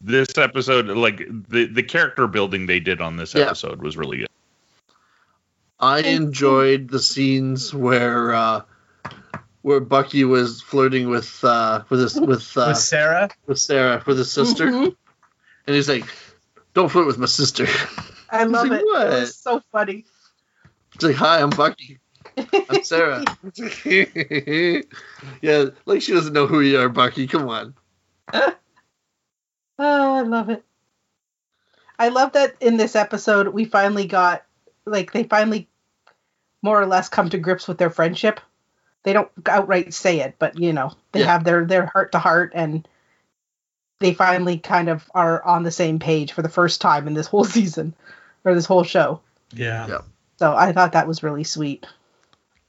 this episode, like the the character building they did on this Yeah. episode was really good. I enjoyed the scenes where uh, where Bucky was flirting with uh, with his with uh, With Sarah. with Sarah with his sister, Mhm. and he's like, "Don't flirt with my sister." I love like, it. "What?" It was so funny. He's like, "Hi, I'm Bucky. I'm Sarah." yeah, like she doesn't know who you are, Bucky. Come on. Oh, I love it. I love that in this episode we finally got like they finally more or less come to grips with their friendship. They don't outright say it, but you know, they Yeah. have their their heart to heart and they finally kind of are on the same page for the first time in this whole season or this whole show. Yeah. Yeah. So I thought that was really sweet.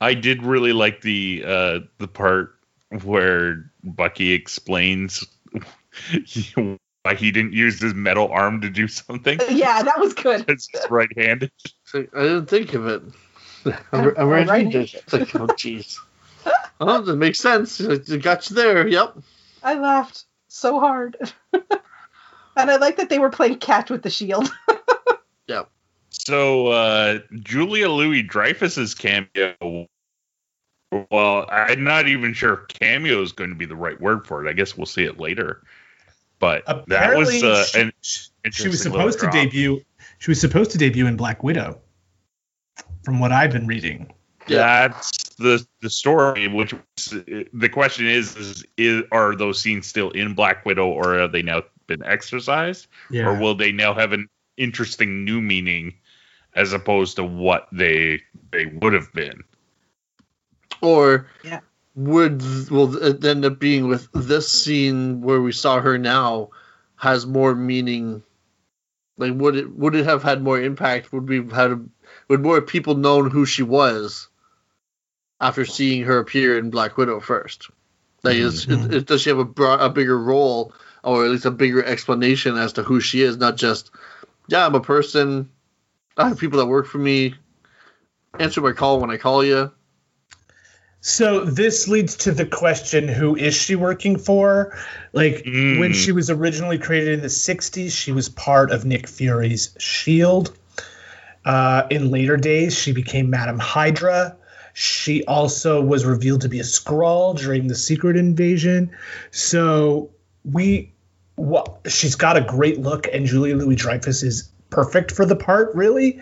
I did really like the uh the part where Bucky explains why he didn't use his metal arm to do something. Yeah, that was good. It's right-handed. I didn't think of it. I'm, I'm I'm right right-handed. It's like, oh, jeez. Oh, that makes sense. It got you there. Yep. I laughed so hard. and I like that they were playing catch with the shield. Yep. So uh Julia Louis Dreyfus's cameo well, I'm not even sure cameo is going to be the right word for it. I guess we'll see it later. But that was uh, she, an she was supposed to debut. She was supposed to debut in Black Widow, from what I've been reading. That's the the story. Which the question is, is, is are those scenes still in Black Widow, or have they now been exercised, Yeah. or will they now have an interesting new meaning as opposed to what they they would have been? Or Yeah. Would will it end up being with this scene where we saw her now has more meaning? Like would it would it have had more impact? Would we have had would more people known who she was after seeing her appear in Black Widow first? Like is, Mhm. it, does she have a broad, a bigger role or at least a bigger explanation as to who she is? Not just yeah, I'm a person. I have people that work for me. Answer my call when I call you. So this leads to the question: Who is she working for? Like Mm. when she was originally created in the '60s, she was part of Nick Fury's Shield. Uh, in later days, she became Madam Hydra. She also was revealed to be a Skrull during the Secret Invasion. So we, well, she's got a great look, and Julia Louis Dreyfus is perfect for the part, really.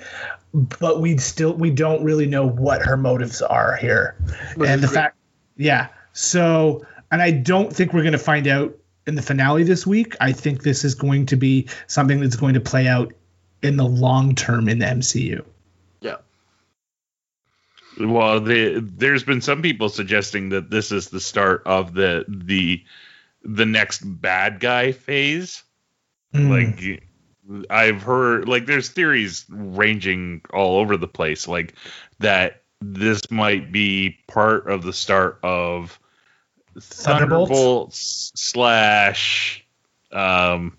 But we still we don't really know what her motives are here Which and the great. fact yeah so and i don't think we're going to find out in the finale this week i think this is going to be something that's going to play out in the long term in the mcu Yeah. Well, the, there's been some people suggesting that this is the start of the the the next bad guy phase. Mm. Like I've heard like there's theories ranging all over the place like that this might be part of the start of Thunderbolts? Thunderbolts slash um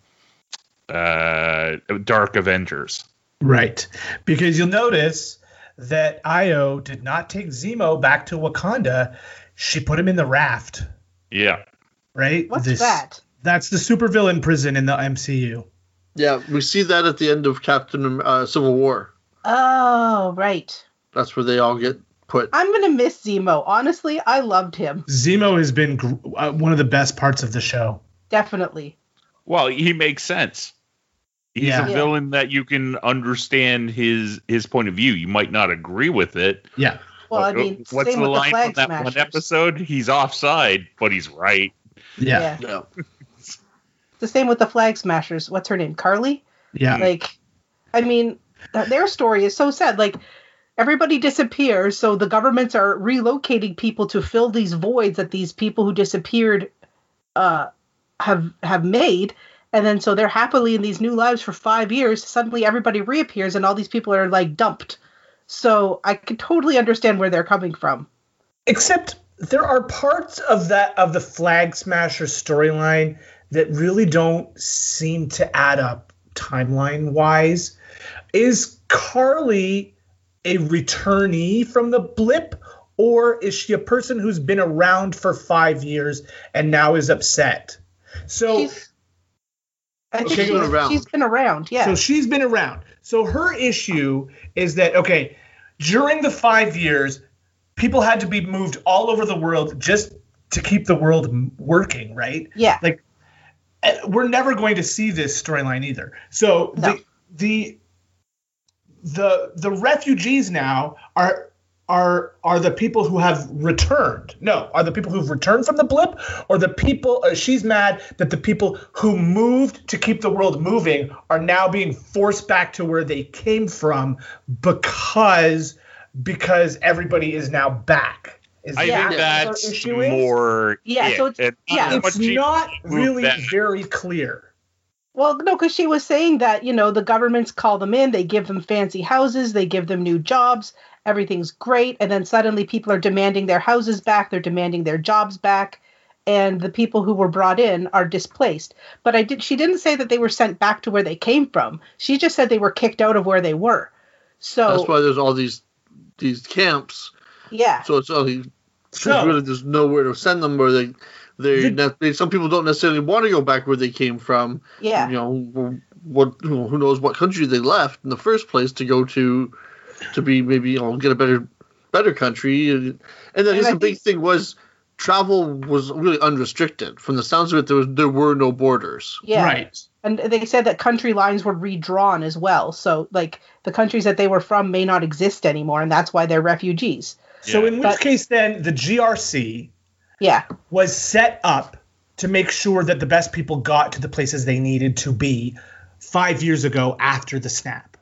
uh Dark Avengers. right because you'll notice that Ayo did not take zemo back to wakanda she put him in the raft Yeah. right What's This- that? that's the supervillain prison in the mcu Yeah, we see that at the end of Captain uh, Civil War. Oh, right. That's where they all get put. I'm gonna miss Zemo. Honestly, I loved him. zemo has been gr- uh, one of the best parts of the show Definitely. Well, he makes sense. He's Yeah. a Yeah. villain that you can understand his his point of view. You might not agree with it. yeah Well, I But, uh, mean, what's same the with line the from flag that one episode? He's offside, but he's right. yeah Yeah. It's the same with the flag smashers. What's her name? Karli? yeah Like, I mean, th- their story is so sad. Like, everybody disappears, so the governments are relocating people to fill these voids that these people who disappeared uh, have have made. And then so they're happily in these new lives for five years. Suddenly everybody reappears and all these people are like dumped. So I can totally understand where they're coming from. Except there are parts of that of the Flag Smasher storyline that really don't seem to add up timeline wise. Is Karli a returnee from the blip, or is she a person who's been around for five years and now is upset? So She's, I think Okay, she's, been around. she's been around, yeah. So she's been around. So her issue is that okay, during the five years, people had to be moved all over the world just to keep the world working, right? yeah. Like, we're never going to see this storyline either. So No. the the the the refugees now are are are the people who have returned. No, are the people who've returned from the blip, or the people? Uh, she's mad that the people who moved to keep the world moving are now being forced back to where they came from because because everybody is now back. Is I that think that's issue is? more. Yeah, so it's- and yeah. how It's not really back. very clear. Well, no, because she was saying that, you know, the governments call them in, they give them fancy houses, they give them new jobs, everything's great, and then suddenly people are demanding their houses back, they're demanding their jobs back, and the people who were brought in are displaced. But I did she didn't say that they were sent back to where they came from. She just said they were kicked out of where they were. So That's why there's all these these camps. Yeah. So it's only So- really there's nowhere to send them where they they, The- ne- they some people don't necessarily want to go back where they came from. Yeah. You know what who knows what country they left in the first place to go to to be maybe you know get a better better country and, and then And his I big thing was travel was really unrestricted from the sounds of it there was there were no borders Yeah. Right. And they said that country lines were redrawn as well. So like the countries that they were from may not exist anymore and that's why they're refugees. So in which But- case then the GRC Yeah. was set up to make sure that the best people got to the places they needed to be five years ago after the snap.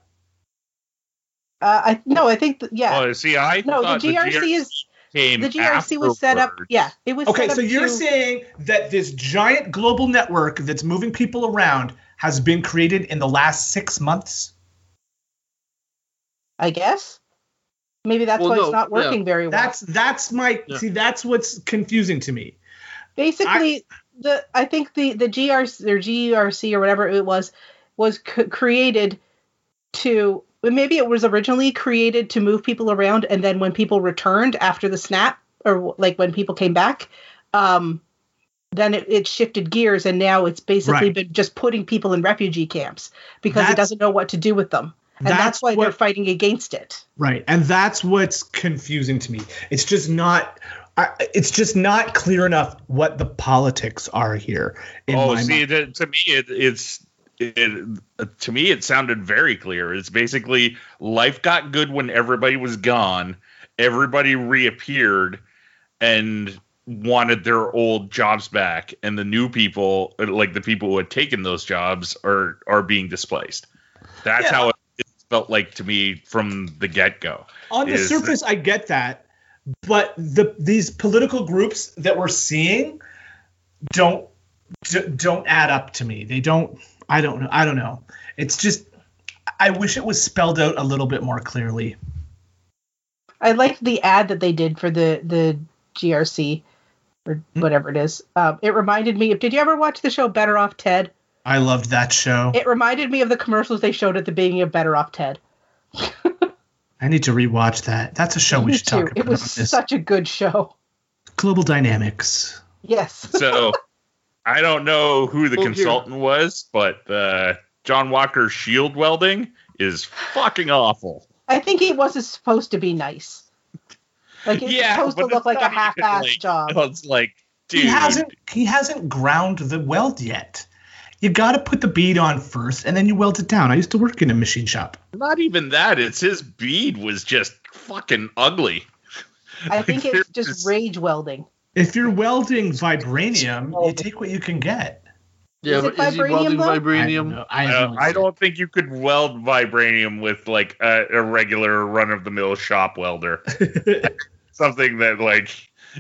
Uh, I no, I think th- yeah. Oh, see, I no, the thought GRC is came the GRC was set up. afterwards. Yeah, it was Okay, set up so you're to- saying that this giant global network that's moving people around has been created in the last six months? I guess maybe that's Well, why no, it's not yeah. working very well. That's that's my Yeah. see. That's what's confusing to me. basically the I think the the GRC or GRC or whatever it was was c- created to maybe it was originally created to move people around and then when people returned after the snap or like when people came back um then it, it shifted gears and now it's basically Right. been just putting people in refugee camps because it doesn't know what to do with them and that's, That's why they're fighting against it Right, and that's what's confusing to me. It's just not. I, it's just not clear enough what the politics are here. In oh, my see, mind. to, to me, it, it's it, to me it sounded very clear. It's basically life got good when everybody was gone. Everybody reappeared and wanted their old jobs back, and the new people, like the people who had taken those jobs, are are being displaced. That's Yeah. how it, it felt like to me from the get go. on the is- surface i get that but the these political groups that we're seeing don't d- don't add up to me they don't i don't know i don't know it's just i wish it was spelled out a little bit more clearly I liked the ad that they did for the the GRC or Hmm. whatever it is. Um, it reminded me of. Did you ever watch the show Better Off Ted? I loved that show It reminded me of the commercials they showed at the beginning of Better Off Ted. i need to rewatch that that's a show we Me should talk about It was this. such a good show. global dynamics Yes. So I don't know who the Oh, here. consultant was, but uh, John Walker's shield welding is fucking awful. I think he wasn't supposed to be nice. Like it's Yeah, supposed to but look like a half-assed like- job. It's like, dude, he hasn't he hasn't ground the weld yet you got to put the bead on first and then you weld it down i used to work in a machine shop not even that. It's his bead was just fucking ugly. I think Like, it's just was- rage welding. if you're welding vibranium you take what you can get Yeah, Is it but is he welding though? I don't vibranium? I, Uh, I don't think you could weld vibranium with like a, a regular run of the mill shop welder. Something that like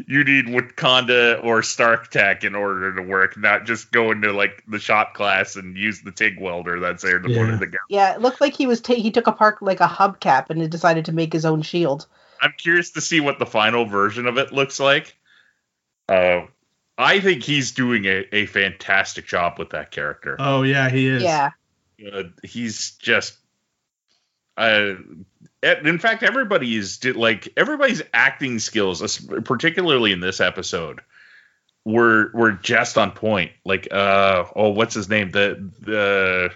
you need Wakanda or Stark Tech in order to work, not just go into like the shop class and use the TIG welder that's there to put Yeah. it together. Yeah, it looked like he was ta- he took apart like a hubcap and decided to make his own shield. I'm curious to see what the final version of it looks like. Uh, I think he's doing a, a fantastic job with that character. Oh yeah, he is. Yeah. uh, he's just uh and in fact everybody is did like everybody's acting skills particularly in this episode were were just on point like uh oh what's his name the the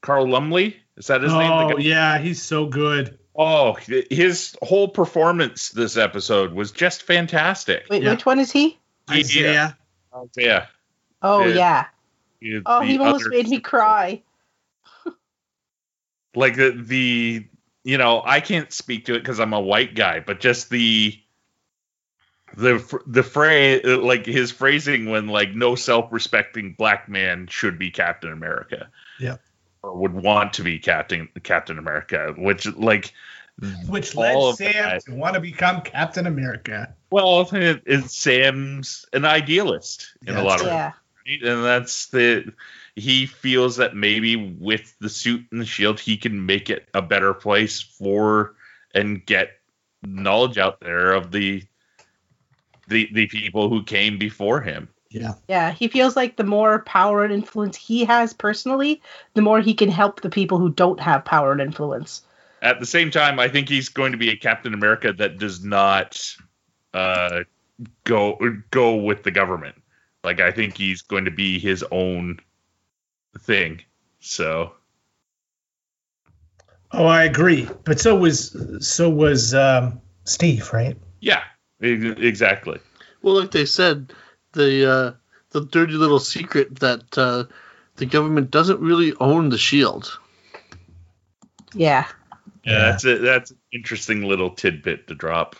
carl lumbly is that his name Oh yeah, he's so good. oh his whole performance this episode was just fantastic Wait, Yeah. which one is he? Isaiah. yeah Oh Yeah. yeah. Oh, he almost other- made me cry. like the the you know I can't speak to it because I'm a white guy, but just the the the phrase like his phrasing when like no self-respecting black man should be Captain America. Yeah. Or would want to be Captain Captain America, which like mm. Which led Sam that. to want to become Captain America. well, it, it's Sam's an idealist in a lot of ways. Yeah. right? and that's the he feels that maybe with the suit and the shield he can make it a better place for and get knowledge out there of the the the people who came before him Yeah. Yeah. He feels like the more power and influence he has personally, the more he can help the people who don't have power and influence. at the same time i think he's going to be a captain america that does not uh go go with the government like i think he's going to be his own thing so Oh, I agree. But so was so was um, Steve, right? yeah exactly Well, like they said, the uh, the dirty little secret that uh, the government doesn't really own the shield. Yeah. Yeah, Yeah. that's a, that's an interesting little tidbit to drop.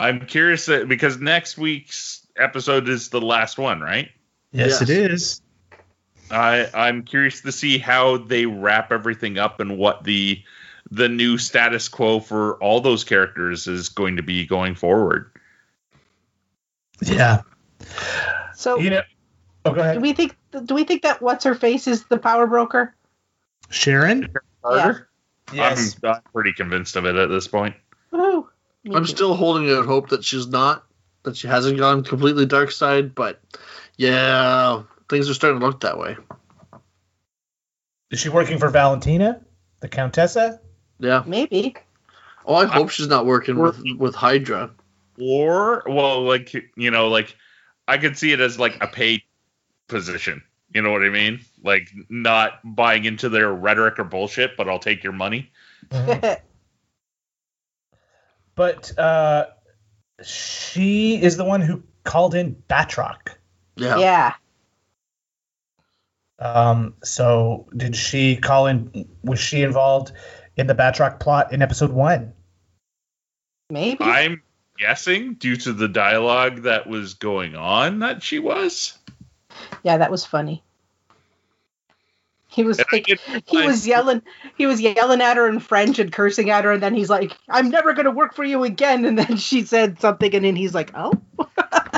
I'm curious that, because next week's episode is the last one, right? Yes, Yes. it is. I I'm curious to see how they wrap everything up and what the the new status quo for all those characters is going to be going forward. Yeah. So You know. Oh, go do we think do we think that what's her face is the power broker? Sharon. Carter? Yes. I'm, I'm pretty convinced of it at this point. Woo. Me I'm too. still holding out hope that she's not, that she hasn't gone completely dark side. But yeah, things are starting to look that way. Is she working for Valentina, the Contessa? Yeah. maybe. Oh, I hope she's not working with with Hydra. Or well, like you know, like I could see it as like a paid position. You know what I mean? Like not buying into their rhetoric or bullshit, but I'll take your money. But uh, she is the one who called in Batroc. Yeah. yeah. Um, so did she call in? Was she involved in the Batroc plot in episode one? Maybe. I'm guessing due to the dialogue that was going on that she was. yeah, that was funny. He was like, he was yelling he was yelling at her in French and cursing at her and then he's like, I'm never gonna work for you again and then she said something and then he's like, Oh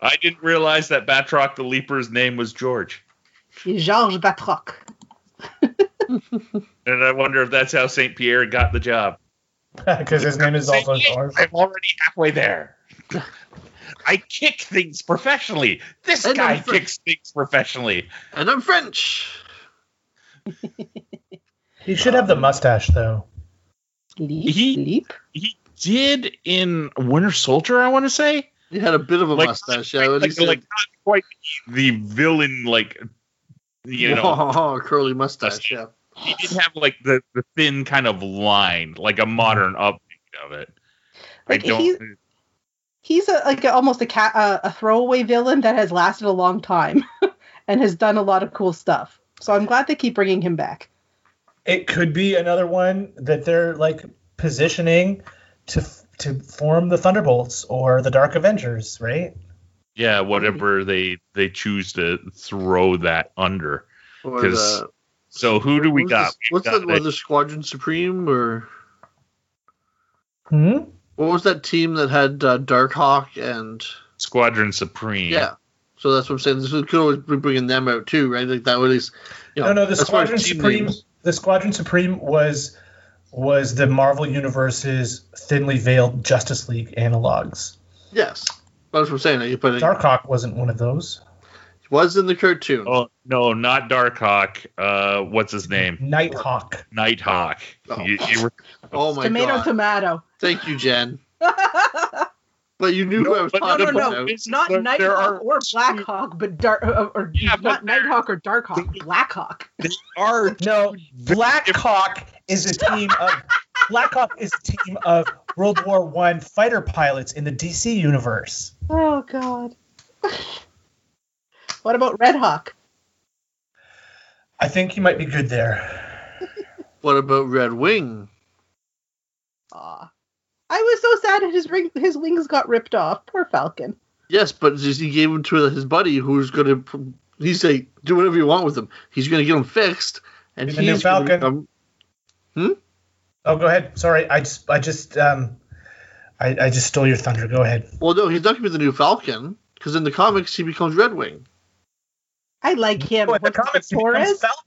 I didn't realize that Batroc the Leaper's name was George. Georges Batroc. And I wonder if that's how St. Pierre got the job. Because his name is also George. I'm already halfway there. I kick things professionally. This And guy kicks things professionally. And I'm French. He should have the um, mustache though. Leap, He- leap. He did in Winter Soldier, I want to say. He had a bit of a Like, mustache. Yeah, like, but he said, like not quite the villain, like you know. "Whoa, curly mustache. Yeah. he didn't have like the, the thin kind of line, like a modern update of it. Like, I don't. he's- He's a, like almost a cat uh, a throwaway villain that has lasted a long time and has done a lot of cool stuff. So I'm glad they keep bringing him back. It could be another one that they're like positioning to to form the Thunderbolts or the Dark Avengers, right? Yeah, whatever they they choose to throw that under. Or 'Cause the, So who do we what's got? this- what's got that? One, the Squadron Supreme or Hmm? what was that team that had uh, Darkhawk and Squadron Supreme. yeah? So that's what I'm saying. This could always be bringing them out too, right? Like that would at least. You know, No, no. The as far as Squadron Supreme. names- The Squadron Supreme was was the Marvel Universe's thinly veiled Justice League analogs. Yes, that's what I'm saying. Like, But it Darkhawk wasn't one of those. was in the cartoon. Oh no, not Darkhawk. Uh, what's his name? Nighthawk. Nighthawk. Oh. You, you were, Oh my tomato, god! tomato. tomato. Thank you, Jen. But you knew No, who I was but No, talking no, no. about. It's- Not there- Nighthawk there are or Blackhawk, but dark uh, or Yeah, not Nighthawk or Darkhawk. Blackhawk. They are No, Blackhawk is a team of Blackhawk is a team of World War One fighter pilots in the DC universe. Oh God. what about Red Hawk? I think he might be good there. What about Red Wing? Aw. I was so sad that his ring, his wings got ripped off. Poor Falcon. Yes, but he gave him to his buddy, who's gonna. He's like, do whatever you want with them. He's gonna get them fixed, and In the new he's gonna Falcon. Become- Oh, go ahead. Sorry, I just, I just, um, I, I just stole your thunder. Go ahead. well, no, he's not gonna be the new Falcon because in the comics he becomes Red Wing. I like him. Oh, in the What's his comics, he becomes Torres? Falcon.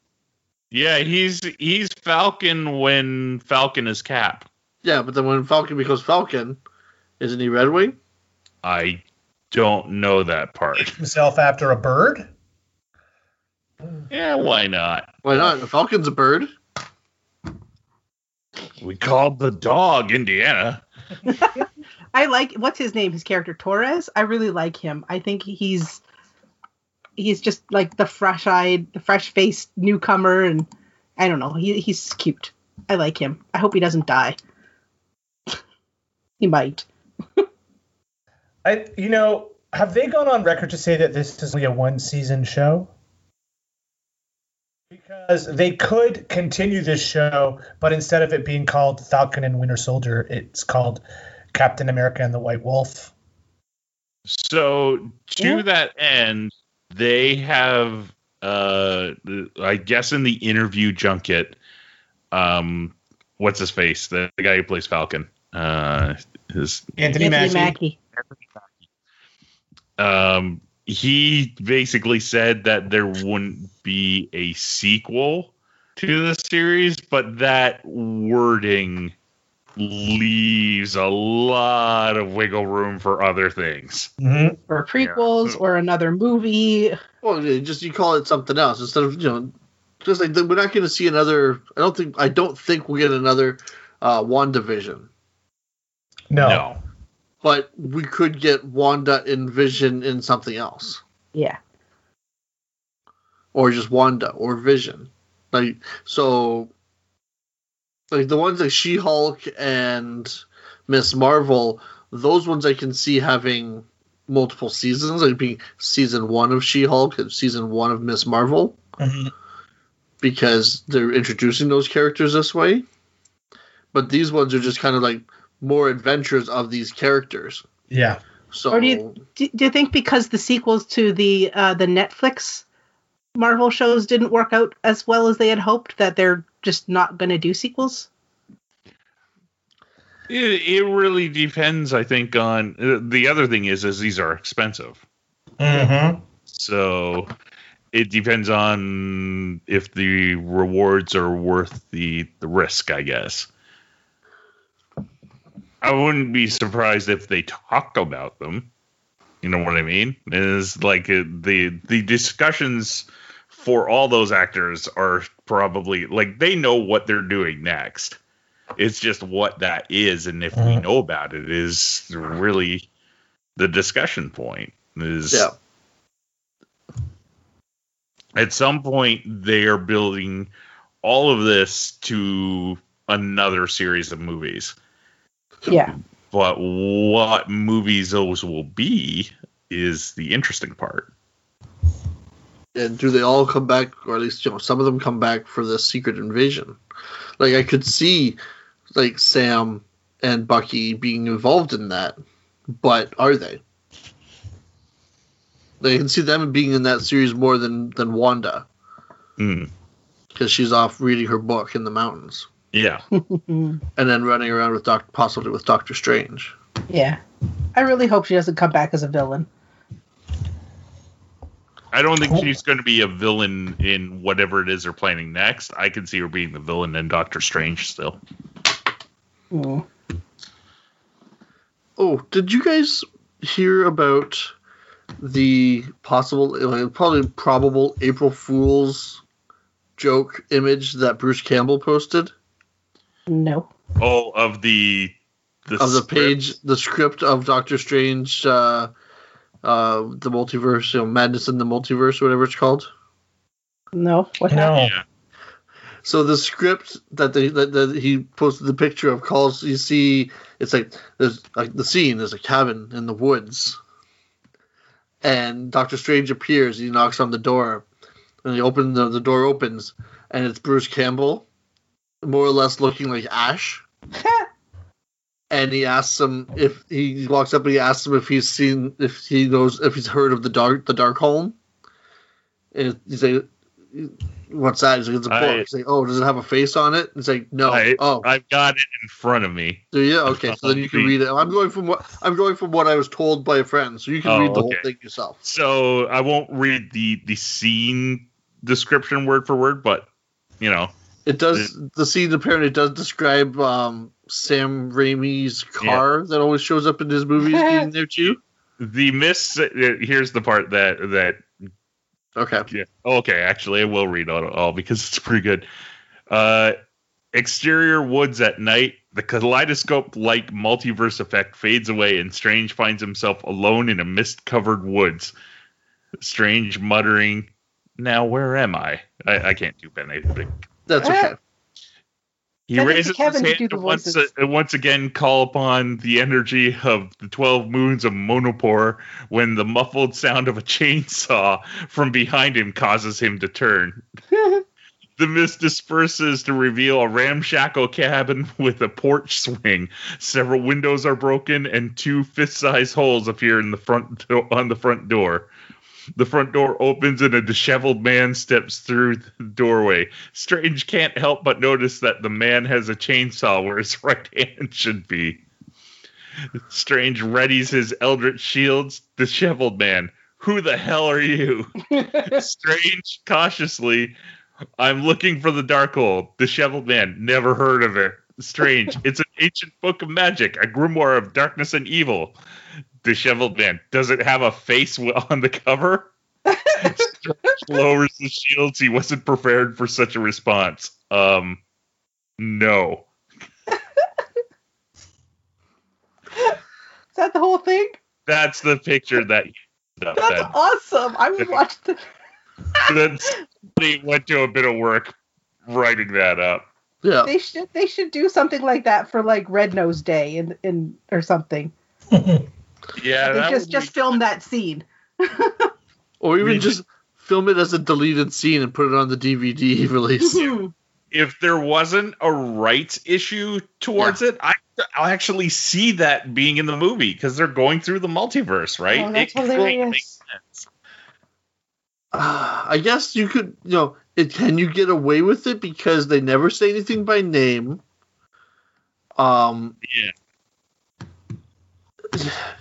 yeah. He's he's Falcon when Falcon is Cap. Yeah, but then when Falcon becomes Falcon, isn't he Red Wing? I don't know that part. himself after a bird. Yeah, why not? Why not? The Falcon's a bird. We called the dog Indiana. I like what's his name? His character Torres. I really like him. I think he's he's just like the fresh-eyed, the fresh-faced newcomer, and I don't know. He he's cute. I like him. I hope he doesn't die. he might. I, you know, have they gone on record to say that this is only a one season show? Because they could continue this show, but instead of it being called Falcon and Winter Soldier, it's called Captain America and the White Wolf. So to Yeah. that end, they have, uh, I guess, in the interview junket, um, what's his face? The, the guy who plays Falcon. Uh, his Anthony, Anthony Mackie. Mackie. um, he basically said that there wouldn't be a sequel to the series, but that wording leaves a lot of wiggle room for other things. Mhm. Or prequels, or another movie. Well, just you call it something else instead of you know, just like we're not going to see another. I don't think. I don't think we'll get another uh, WandaVision, No. No. But we could get Wanda and Vision in something else, Yeah. or just Wanda or Vision. Like so, like the ones like She Hulk and Miss Marvel. Those ones I can see having multiple seasons, like being season one of She Hulk and season one of Miss Marvel. Mhm. because they're introducing those characters this way. But these ones are just kind of like more adventures of these characters. Yeah. So Or do you do, do you think because the sequels to the uh, the Netflix Marvel shows didn't work out as well as they had hoped that they're just not going to do sequels? It, it really depends, I think, on uh, the other thing is is these are expensive. Mm-hmm. So it depends on if the rewards are worth the, the risk, I guess. I wouldn't be surprised if they talk about them. You know what I mean? Is like uh, the the discussions for all those actors are probably like they know what they're doing next. It's just what that is, and if we Mhm. know about it, is really the discussion point. Is yeah, at some point they are building all of this to another series of movies. Yeah. But what movies those will be is the interesting part. and do they all come back, or at least you know some of them come back for the Secret Invasion? Like I could see, like Sam and Bucky being involved in that, but are they? They can see them being in that series more than than Wanda Hmm. because she's off reading her book in the mountains Yeah. and then running around with Doc, possibly with Doctor Strange. yeah. I really hope she doesn't come back as a villain. I don't think she's going to be a villain in whatever it is they're planning next. I can see her being the villain in Doctor Strange still. Mm. Oh, did you guys hear about the possible, like, probably probable April Fool's joke image that Bruce Campbell posted No. Oh, of the the, of the script? page, the script of Doctor Strange, uh, uh, the multiverse, you know, Madness in the Multiverse, whatever it's called. No. What happened? No. Yeah. So the script that they that, that he posted the picture of calls you see it's like there's like the scene there's a cabin in the woods, and Doctor Strange appears. He knocks on the door, and he opens the, the door opens, and it's Bruce Campbell, more or less looking like Ash. and he asks him if he walks up and he asks him if he's seen if he knows if he's heard of the dark the Darkhold. And he's like, "What's that?" He's like, "It's a book." I- he's like, "Oh, does it have a face on it?" He's like, "No." I, oh, I've got it in front of me. do you? Okay, so then you can read it. I'm going from what I'm going from what I was told by a friend, so you can Oh, read the whole thing yourself. So I won't read the the scene description word for word, but you know, It does. The scene apparently does describe um, Sam Raimi's car that always shows up in his movies being there too. the miss. uh, Here's the part that that Okay. Yeah. Okay. Actually, I will read all, all because it's pretty good. Uh, exterior woods at night. The kaleidoscope-like multiverse effect fades away, and Strange finds himself alone in a mist-covered woods. Strange muttering, "Now where am I?" I, I can't do Benedict. That's okay. He Send it to raises Kevin to his do hand the to once, voices. uh, once again call upon the energy of the 12 moons of Munnopor when the muffled sound of a chainsaw from behind him causes him to turn. The mist disperses to reveal a ramshackle cabin with a porch swing. Several windows are broken, and two fist-sized holes appear in the front do- on the front door. The front door opens, and a disheveled man steps through the doorway. Strange can't help but notice that the man has a chainsaw where his right hand should be. Strange readies his eldritch shields. Disheveled man, who the hell are you? Strange cautiously, I'm looking for the dark Darkhold. Disheveled man, never heard of it. Strange, it's an ancient book of magic, a grimoire of darkness and evil. Disheveled man, does it have a face on the cover? Lowers the shields. He wasn't prepared for such a response. Um, no. Is that the whole thing? That's the picture that. that, That's that awesome. I would watch the. that somebody went to a bit of work writing that up. Yeah. They should. They should do something like that for like Red Nose Day in in or something. Yeah, that just just be- film that scene. Or even Really? just film it as a deleted scene and put it on the DVD release. if there wasn't a rights issue towards it, I I actually see that being in the movie because they're going through the multiverse, right? Oh, that's It hilarious. makes sense. Ah, I guess you could, you know, it, can you get away with it because they never say anything by name? Um, Yeah,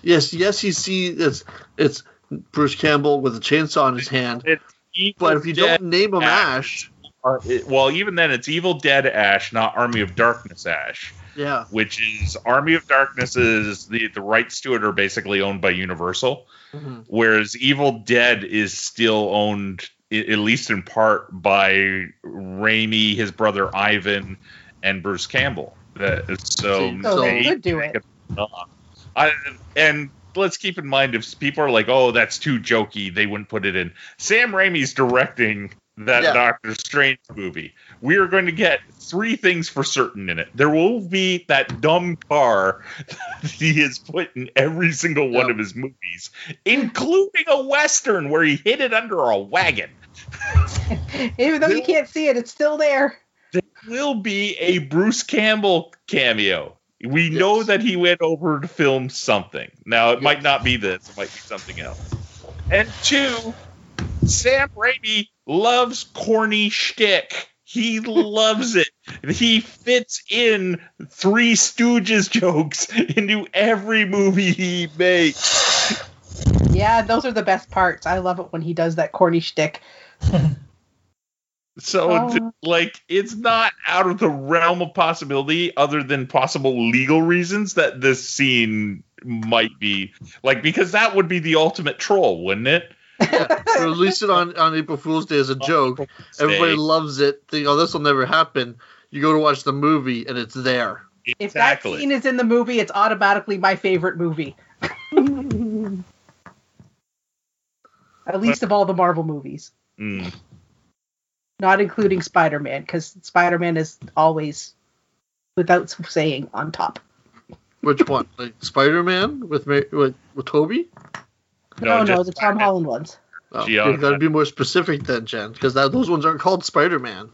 yes, yes, you see, it's it's Bruce Campbell with a chainsaw in his hand. But if you don't name him Ash, Or- it- well, even then, it's Evil Dead Ash, not Army of Darkness Ash, yeah, which is Army of Darkness is the the rights to it are basically owned by Universal. Mhm. whereas Evil Dead is still owned, at least in part, by Raimi, his brother Ivan, and Bruce Campbell. That, so, See, So So- they they- could do it. I, and let's keep in mind if people are like, "Oh, that's too jokey," they wouldn't put it in. Sam Raimi's directing that Yeah. Doctor Strange movie. We are going to get three things for certain in it. There will be that dumb car that he has put in every single one Yep. of his movies, including a western where he hid it under a wagon. Even though you can't see it, it's still there. There will be a Bruce Campbell cameo. We Yes. know that he went over to film something. Now it Yes. might not be this; it might be something else. And two, Sam Raimi loves corny shtick. He loves it. He fits in Three Stooges jokes into every movie he makes. Yeah, those are the best parts. I love it when he does that corny shtick. So, Oh. like, it's not out of the realm of possibility, other than possible legal reasons, that this scene might be like because that would be the ultimate troll, wouldn't it? So release it on, on April Fool's Day as a joke. Everybody loves it. Think, oh, this will never happen. You go to watch the movie and it's there. If that scene is in the movie, it's automatically my favorite movie. At least of all the Marvel movies, Mm. Not including Spider-Man, because Spider-Man is always, without saying, on top. Which one? Like Spider Man with, Ma- with with Tobey? No, No, no, the Tom Spider-Man. Holland ones. Oh, Gee, you I- got to be more specific then, Jen, because those ones aren't called Spider Man.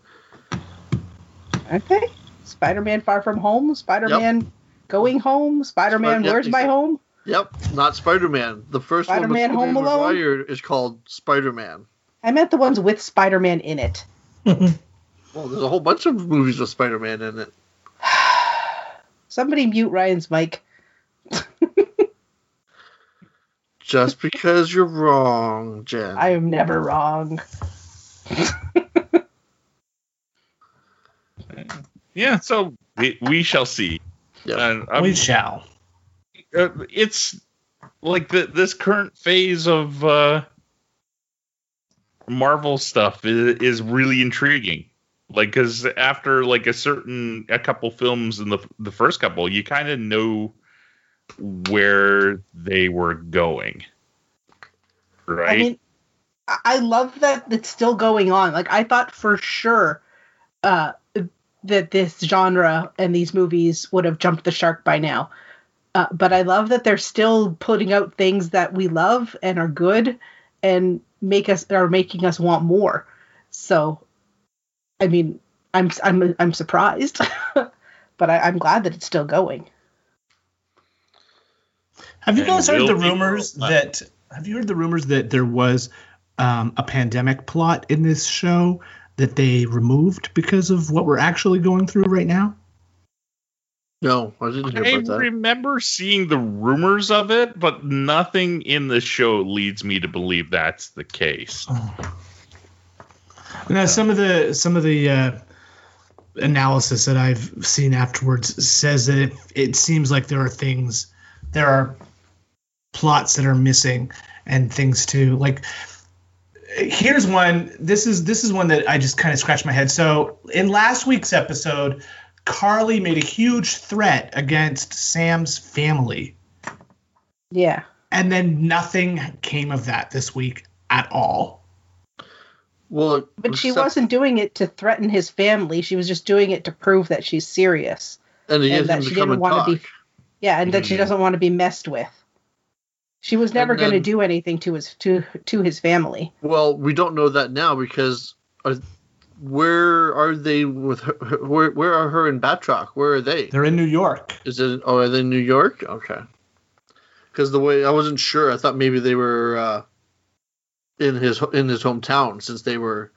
Okay. Spider-Man Far From Home, Spider-Man Going Home, Spider-Man Spid- yep, Where's My exactly. Home? Yep, not Spider Man. The first Spider-Man one with Home Tobey Alone? Maguire is called Spider Man. I meant the ones with Spider-Man in it. Well, there's a whole bunch of movies with Spider Man in it. Somebody mute Ryan's mic. Just because you're wrong, Jen. I am never wrong. Yeah, so we, we shall see. Yep. And, um, we shall. uh, it's like the, this current phase of uh, Marvel stuff is, is really intriguing. Like, because after like a certain a couple films in the the first couple, you kind of know where they were going, right? I mean, I- I love that it's still going on. Like I thought for sure uh, that this genre and these movies would have jumped the shark by now. Uh, but I love that they're still putting out things that we love and are good and make us are making us want more. So, I mean, I'm I'm I'm surprised, but I, I'm glad that it's still going. Have you And guys heard the rumors for a while. that? Have you heard the rumors that there was um, a pandemic plot in this show that they removed because of what we're actually going through right now? No, I didn't hear I about that. remember seeing the rumors of it, but nothing in the show leads me to believe that's the case. Now, some of the some of the uh, analysis that I've seen afterwards says that it, it seems like there are things, there are plots that are missing, and things to like. Here's one. This is this is one that I just kind of scratched my head. So in last week's episode, Karli made a huge threat against Sam's family, Yeah. and then nothing came of that this week at all. Well, But she except- wasn't doing it to threaten his family. She was just doing it to prove that she's serious. and to and that she didn't wanna be- Yeah, and that she mm-hmm. doesn't want to be messed with. She was never going to do anything to his to to his family. Well, we don't know that now because are, where are they with her? her- Where where are her and Batroc? Where are they? They're in New York. Is it? Oh, are they in New York? Okay. Because the way I wasn't sure, I thought maybe they were uh, in his in his hometown since they were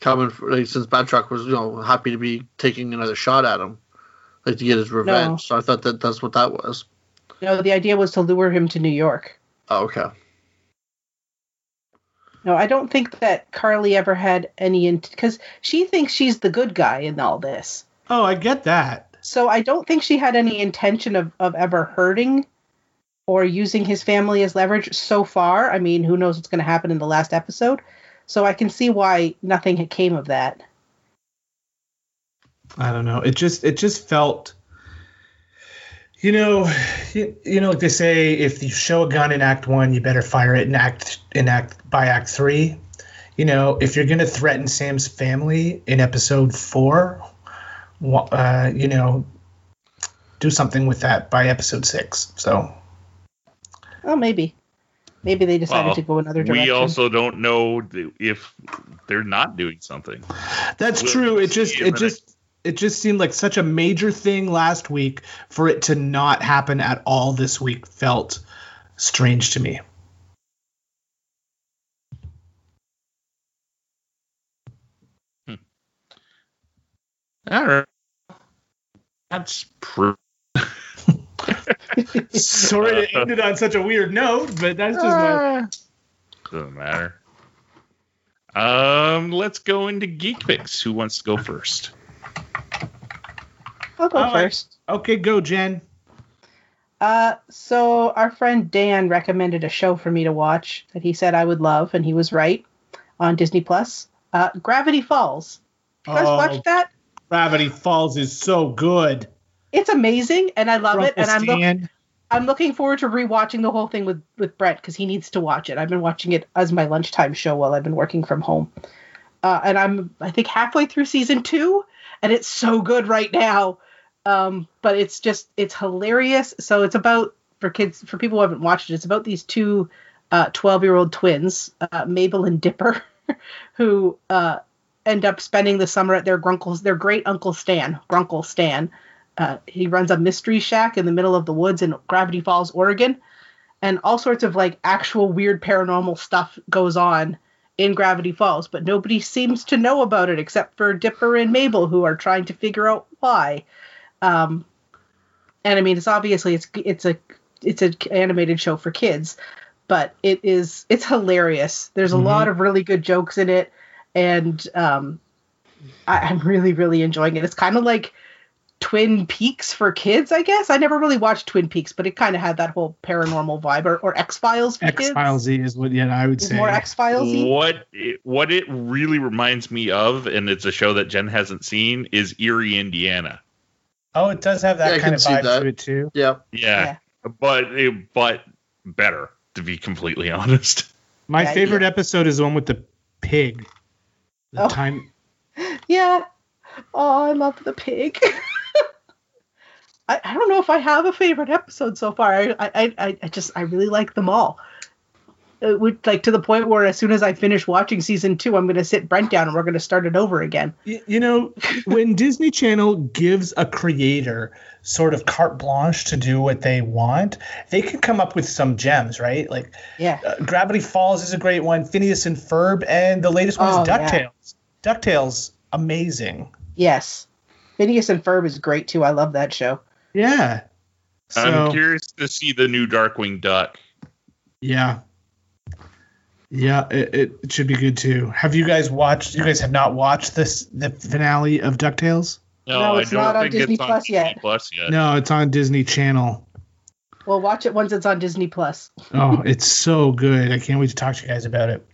coming for, like since Batroc was you know happy to be taking another shot at him, like to get his revenge. So I thought that that's what that was. No, the idea was to lure him to New York. Oh, okay. No, I don't think that Karli ever had any because she thinks she's the good guy in all this. Oh, I get that. So I don't think she had any intention of, of ever hurting or using his family as leverage so far. I mean, who knows what's going to happen in the last episode. So I can see why nothing had came of that. I don't know. It just it just felt you know, you, you know, like they say, if you show a gun in Act One, you better fire it in Act in Act by Act Three. You know, if you're gonna threaten Sam's family in Episode Four, uh, you know, do something with that by Episode Six. So Oh, maybe. Maybe they decided Well, to go another direction. We also don't know if they're not doing something. that's We'll true. It just it just it just seemed like such a major thing last week for it to not happen at all this week felt strange to me. Hmm. All right. That's pretty. Sorry to end it on such a weird note, but that's just uh, my. Ah. Doesn't matter. Um, let's go into Geek Picks. Who wants to go first? I'll go All right. first. Okay, go, Jen. Uh, so our friend Dan recommended a show for me to watch that he said I would love, and he was right on Disney Plus. Uh, Gravity Falls. You guys Oh. watched that? Gravity Falls is so good. It's amazing, and I love it. And I'm look- I'm looking forward to rewatching the whole thing with with Brett because he needs to watch it. I've been watching it as my lunchtime show while I've been working from home, uh, and I'm I think halfway through season two, and it's so good right now. Um, but it's just it's hilarious. So it's about for kids for people who haven't watched it. It's about these two twelve year old twins, uh, Mabel and Dipper, who uh, end up spending the summer at their grunkle's their great uncle Stan, Grunkle Stan. Uh, he runs a mystery shack in the middle of the woods in Gravity Falls, Oregon, and all sorts of like actual weird paranormal stuff goes on in Gravity Falls, but nobody seems to know about it except for Dipper and Mabel, who are trying to figure out why. Um, and I mean, it's obviously it's it's a it's an animated show for kids, but it is it's hilarious. There's a Mhm. lot of really good jokes in it, and um, I, I'm really really enjoying it. It's kind of like Twin Peaks for kids, I guess. I never really watched Twin Peaks, but it kind of had that whole paranormal vibe, or, or X Files for X kids. Files Z is what yeah I would It's say. more X Files. What it, what it really reminds me of, and it's a show that Jen hasn't seen, is Erie, Indiana. Oh, it does have that Yeah, kind of see vibe that. to it too. Yeah. Yeah, but it, but better to be completely honest. My Yeah, favorite yeah. episode is the one with the pig. The Oh. time Yeah. Oh, I love the pig. I, I don't know if I have a favorite episode so far. I I, I, I just I really like them all. It would like to the point where as soon as I finish watching season two, I'm gonna sit Brent down and we're gonna start it over again. Y- you know when disney channel gives a creator sort of carte blanche to do what they want they can come up with some gems right like Yeah. uh, gravity falls is a great one phineas and ferb and the latest one is Oh, yeah. ducktales ducktales amazing Yes. Phineas and Ferb is great too. I love that show. yeah so I'm curious to see the new Darkwing Duck. yeah yeah it, it, it should be good too have you guys watched you guys have not watched this the finale of ducktales No, No, I it's don't not on Disney it's on Plus Disney yet. Plus yet. no it's on disney channel Well, watch it once it's on Disney Plus. oh it's so good i can't wait to talk to you guys about it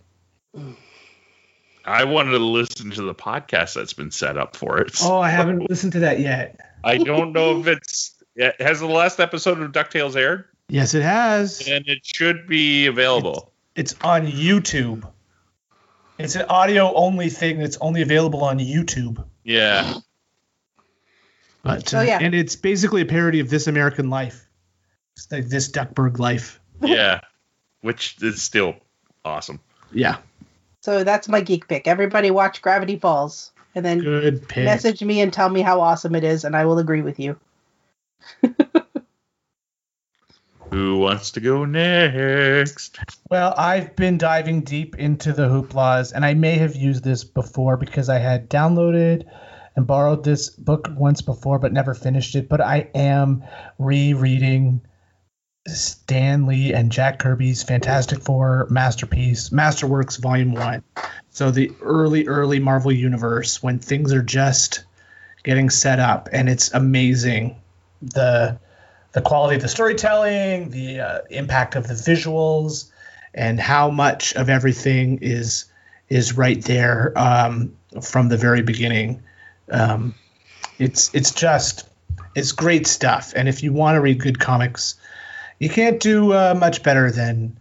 I wanted to listen to the podcast that's been set up for it. Oh, I haven't listened to that yet. I don't know if it's yeah, has the last episode of Ducktales aired, Yes, it has. and it should be available. It's on YouTube. It's an audio only thing that's only available on YouTube. Yeah, But So, uh, yeah. and it's basically a parody of This American Life. It's like this Duckburg life. yeah, which is still awesome. Yeah. So that's my geek pick. Everybody watch Gravity Falls and then Good pick. message me and tell me how awesome it is, and I will agree with you. Who wants to go next? Well, I've been diving deep into the hooplas, and I may have used this before because I had downloaded and borrowed this book once before, but never finished it. But I am rereading Stan Lee and Jack Kirby's Fantastic Four masterpiece, Masterworks Volume One. So the early, early Marvel universe when things are just getting set up, and it's amazing. The the quality of the storytelling, the uh, impact of the visuals, and how much of everything is is right there um, from the very beginning. Um, it's it's just it's great stuff. And if you want to read good comics, you can't do uh, much better than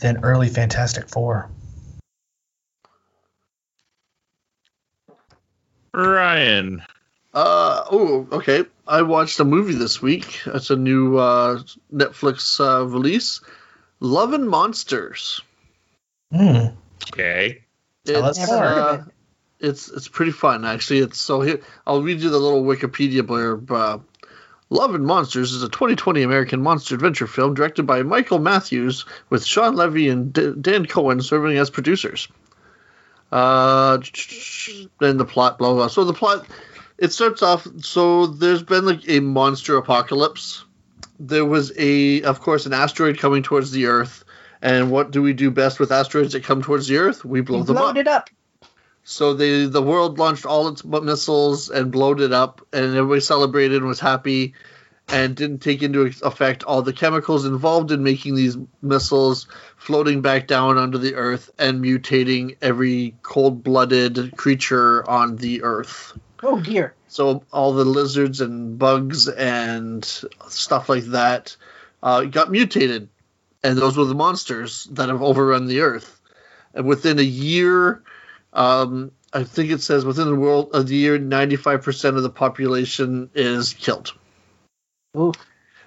than early Fantastic Four. Ryan. Uh oh, okay. I watched a movie this week. It's a new uh, Netflix uh, release, Love and Monsters. Hmm. Okay. It's, uh, it's it's pretty fun actually. It's so here I'll read you the little Wikipedia blurb. Uh, Love and Monsters is a 2020 American monster adventure film directed by Michael Matthews with Shawn Levy and D- Dan Cohen serving as producers. Uh, then the plot, blah blah. So the plot it starts off so there's been like a monster apocalypse. There was a of course an asteroid coming towards the earth and what do we do best with asteroids that come towards the earth? We blow You them blowed up. it up. so they the world launched all its missiles and blowed it up and everybody celebrated and was happy and didn't take into effect all the chemicals involved in making these missiles floating back down onto the earth and mutating every cold-blooded creature on the earth Oh dear. so all the lizards and bugs and stuff like that uh, got mutated, and those were the monsters that have overrun the Earth. And within a year, um, I think it says within the world of the year, ninety-five percent of the population is killed. Ooh.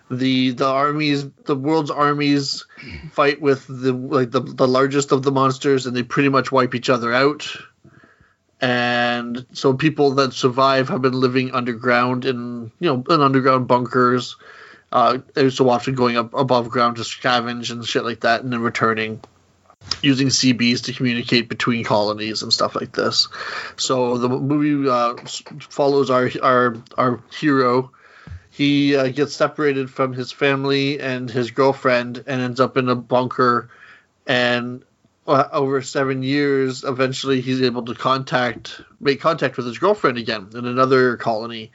The the armies, the world's armies, fight with the like the, the largest of the monsters, and they pretty much wipe each other out and so people that survive have been living underground in you know in underground bunkers. Uh so often going up above ground to scavenge and shit like that and then returning using cbs to communicate between colonies and stuff like this. So the movie uh, follows our our our hero. He uh, gets separated from his family and his girlfriend and ends up in a bunker. And uh, over seven years, eventually he's able to contact, make contact with his girlfriend again in another colony,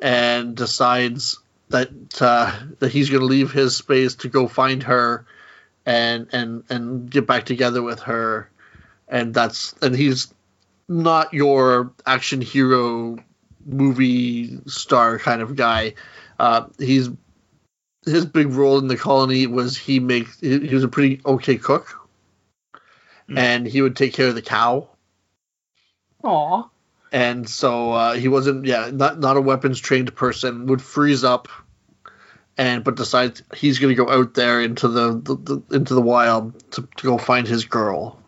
and decides that uh, that he's going to leave his space to go find her, and and and get back together with her, and that's and he's not your action hero movie star kind of guy. Uh, he's his big role in the colony was he makes he, he was a pretty okay cook Mm. and he would take care of the cow Aw. and so uh, he wasn't yeah not not a weapons trained person would freeze up and but decides he's going to go out there into the, the, the into the wild to, to go find his girl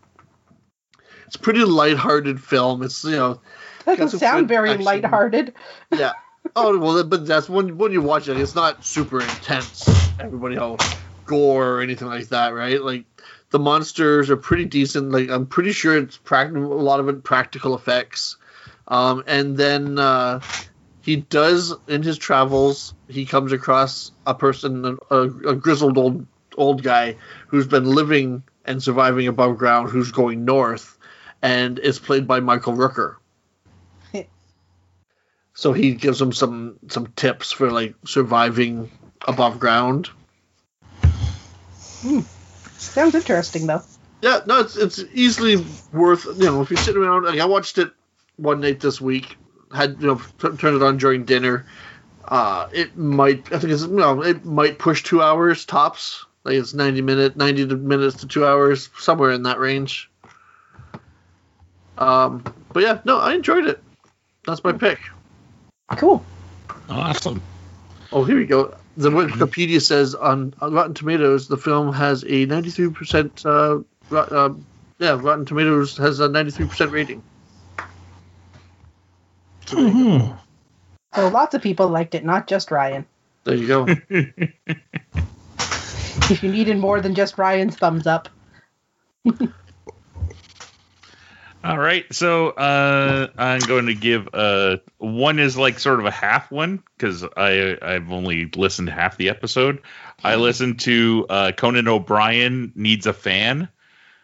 it's a pretty lighthearted film it's you know Doesn't sound very action. lighthearted. yeah oh well but that's when when you watch it it's not super intense everybody all gore or anything like that right like the monsters are pretty decent. Like i'm pretty sure it's practical a lot of it practical effects. Um, and then uh, he does in his travels he comes across a person a, a grizzled old old guy who's been living and surviving above ground who's going north and is played by michael rooker. So he gives him some some tips for like surviving above ground Sounds interesting though. yeah no it's it's easily worth you know if you sit around like i watched it one night this week had you know t- turned it on during dinner uh it might i think it's you know it might push two hours tops like it's 90 minute 90 minutes to two hours somewhere in that range um but yeah no i enjoyed it that's my pick Cool. Awesome. Oh, here we go. The Wikipedia says on, on Rotten Tomatoes, the film has a 93%. Uh, ro- uh, yeah, Rotten Tomatoes has a 93% rating. Mhm. So lots of people liked it, not just Ryan. There you go. If you needed more than just Ryan's thumbs up. All right, so uh, I'm going to give uh, one is like sort of a half one because I I've only listened to half the episode. I listened to uh, Conan O'Brien needs a fan,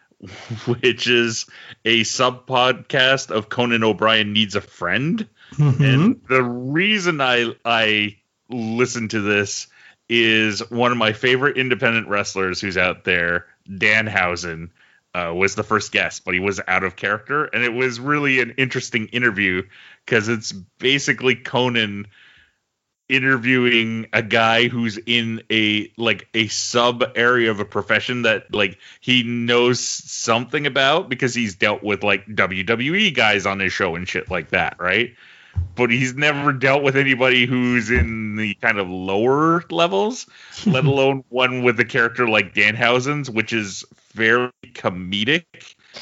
which is a sub podcast of Conan O'Brien needs a friend. Mhm. And the reason I I listen to this is one of my favorite independent wrestlers who's out there, Danhausen, uh, was the first guest, but he was out of character, and it was really an interesting interview because it's basically Conan interviewing a guy who's in a like a sub area of a profession that like he knows something about because he's dealt with like WWE guys on his show and shit like that, right? But he's never dealt with anybody who's in the kind of lower levels, let alone one with a character like Danhausen's, which is very comedic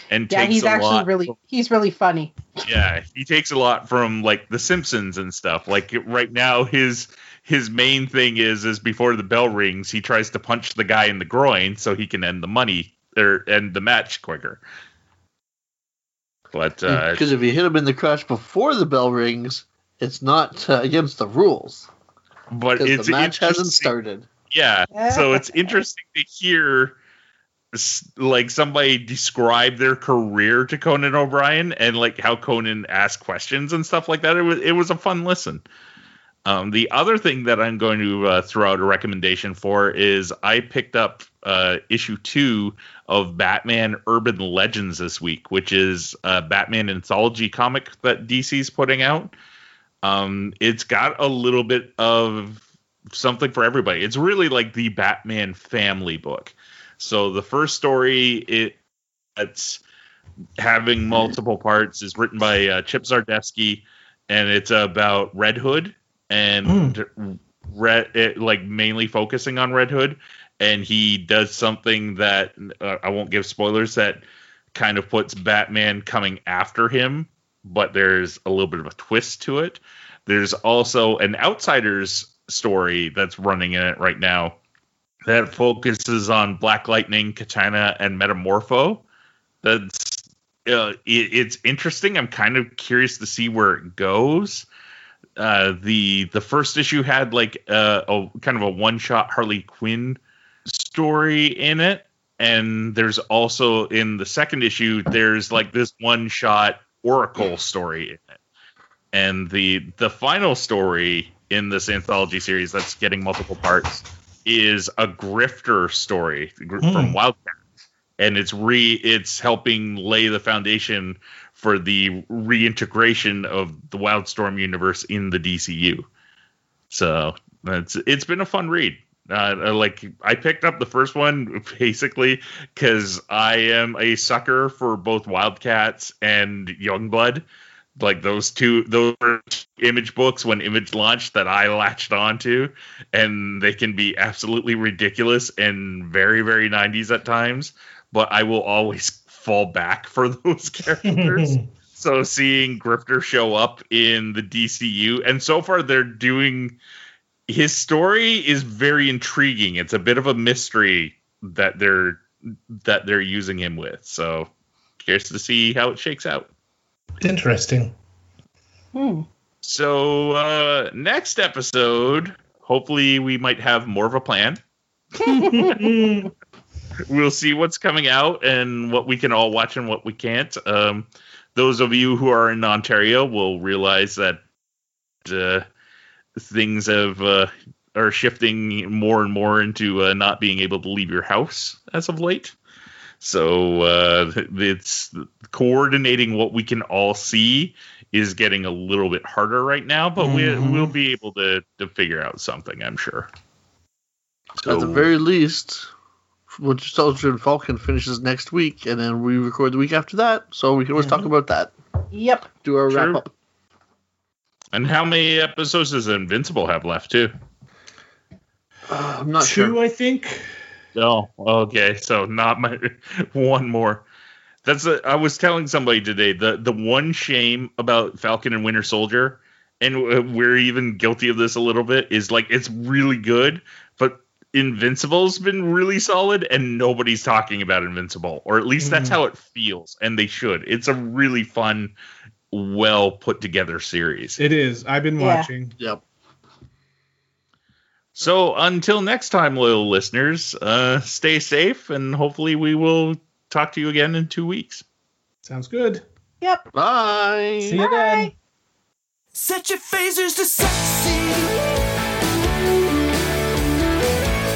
and Yeah, takes he's a actually lot really he's really funny. yeah, he takes a lot from like The Simpsons and stuff. Like right now, his his main thing is is before the bell rings, he tries to punch the guy in the groin so he can end the money or end the match quicker. But uh, Because if you hit him in the crotch before the bell rings, it's not uh, against the rules but because it's the match hasn't started. Yeah. So it's interesting to hear s- like somebody describe their career to Conan O'Brien and like how Conan asked questions and stuff like that. It was it was a fun listen. Um, the other thing that I'm going to uh, throw out a recommendation for is I picked up uh, issue two of Batman Urban Legends this week, which is a Batman anthology comic that DC's putting out. Um, it's got a little bit of something for everybody. It's really like the Batman family book. So the first story it it's having multiple parts is written by uh, Chip Zdarsky and it's about Red Hood and Red it, like mainly focusing on Red Hood. And he does something that uh, I won't give spoilers that kind of puts Batman coming after him, but there's a little bit of a twist to it. There's also an outsiders story that's running in it right now that focuses on Black Lightning, Katana, and Metamorpho. That's uh, it, it's interesting. I'm kind of curious to see where it goes. Uh, the the first issue had like uh, a kind of a one shot Harley Quinn story in it, and there's also in the second issue there's like this one shot Oracle story in it, and the the final story in this anthology series that's getting multiple parts is a grifter story gr- from Wildcat, and it's re it's helping lay the foundation for the reintegration of the Wildstorm universe in the DCU. So it's it's been a fun read. Uh, like I picked up the first one basically because I am a sucker for both Wildcats and Youngblood. Like those two, those image books when Image launched that I latched onto, and they can be absolutely ridiculous and very, very 90s at times. But I will always fall back for those characters. so seeing Grifter show up in the DCU, and so far they're doing his story is very intriguing. It's a bit of a mystery that they're that they're using him with. So curious to see how it shakes out. Interesting. Hmm. So uh next episode, hopefully we might have more of a plan. we'll see what's coming out and what we can all watch and what we can't. Um, those of you who are in Ontario will realize that uh, things have uh, are shifting more and more into uh, not being able to leave your house as of late. So uh, it's coordinating what we can all see is getting a little bit harder right now, but we Mhm. we'll be able to to figure out something, I'm sure. At the very least, Winter Soldier and Falcon finishes next week, and then we record the week after that, so we can always talk about that. Yep. Do our Sure. wrap up. And how many episodes does Invincible have left too? Uh, I'm not Two, sure. I think. Oh, okay. So not my one more. That's a, I was telling somebody today the the one shame about Falcon and Winter Soldier, and uh, we're even guilty of this a little bit, is like it's really good, but Invincible's been really solid, and nobody's talking about Invincible, or at least that's Mhm. how it feels, and they should. It's a really fun, well put together series. It is. I've been Yeah. watching. Yep. So until next time, loyal listeners, uh, stay safe, and hopefully we will talk to you again in two weeks. Sounds good. Yep. Bye. See you then. Set your phasers to sexy.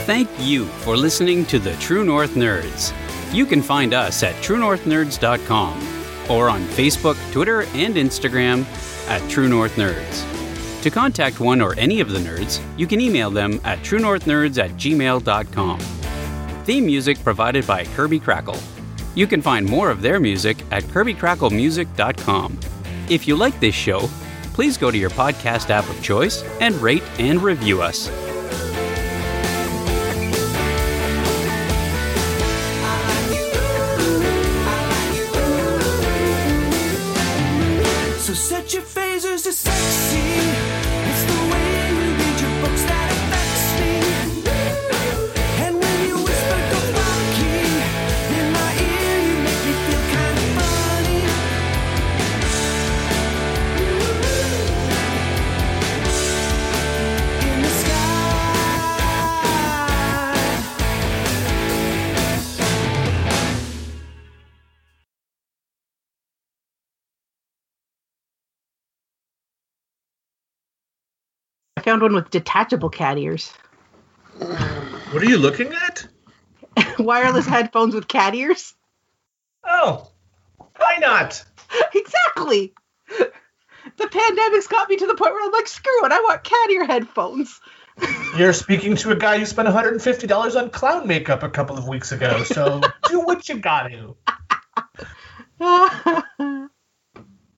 Thank you for listening to the True North Nerds. You can find us at truenorthnerds.com or on Facebook, Twitter, and Instagram at True North Nerds. To contact one or any of the nerds, you can email them at truenorthnerds at gmail.com. Theme music provided by Kirby Krackle. You can find more of their music at kirbykracklemusic.com. If you like this show, please go to your podcast app of choice and rate and review us. Found one with detachable cat ears. What are you looking at? Wireless headphones with cat ears. Oh, why not? exactly. The pandemic's got me to the point where I'm like, screw it, I want cat ear headphones. You're speaking to a guy who spent $150 on clown makeup a couple of weeks ago, so do what you gotta.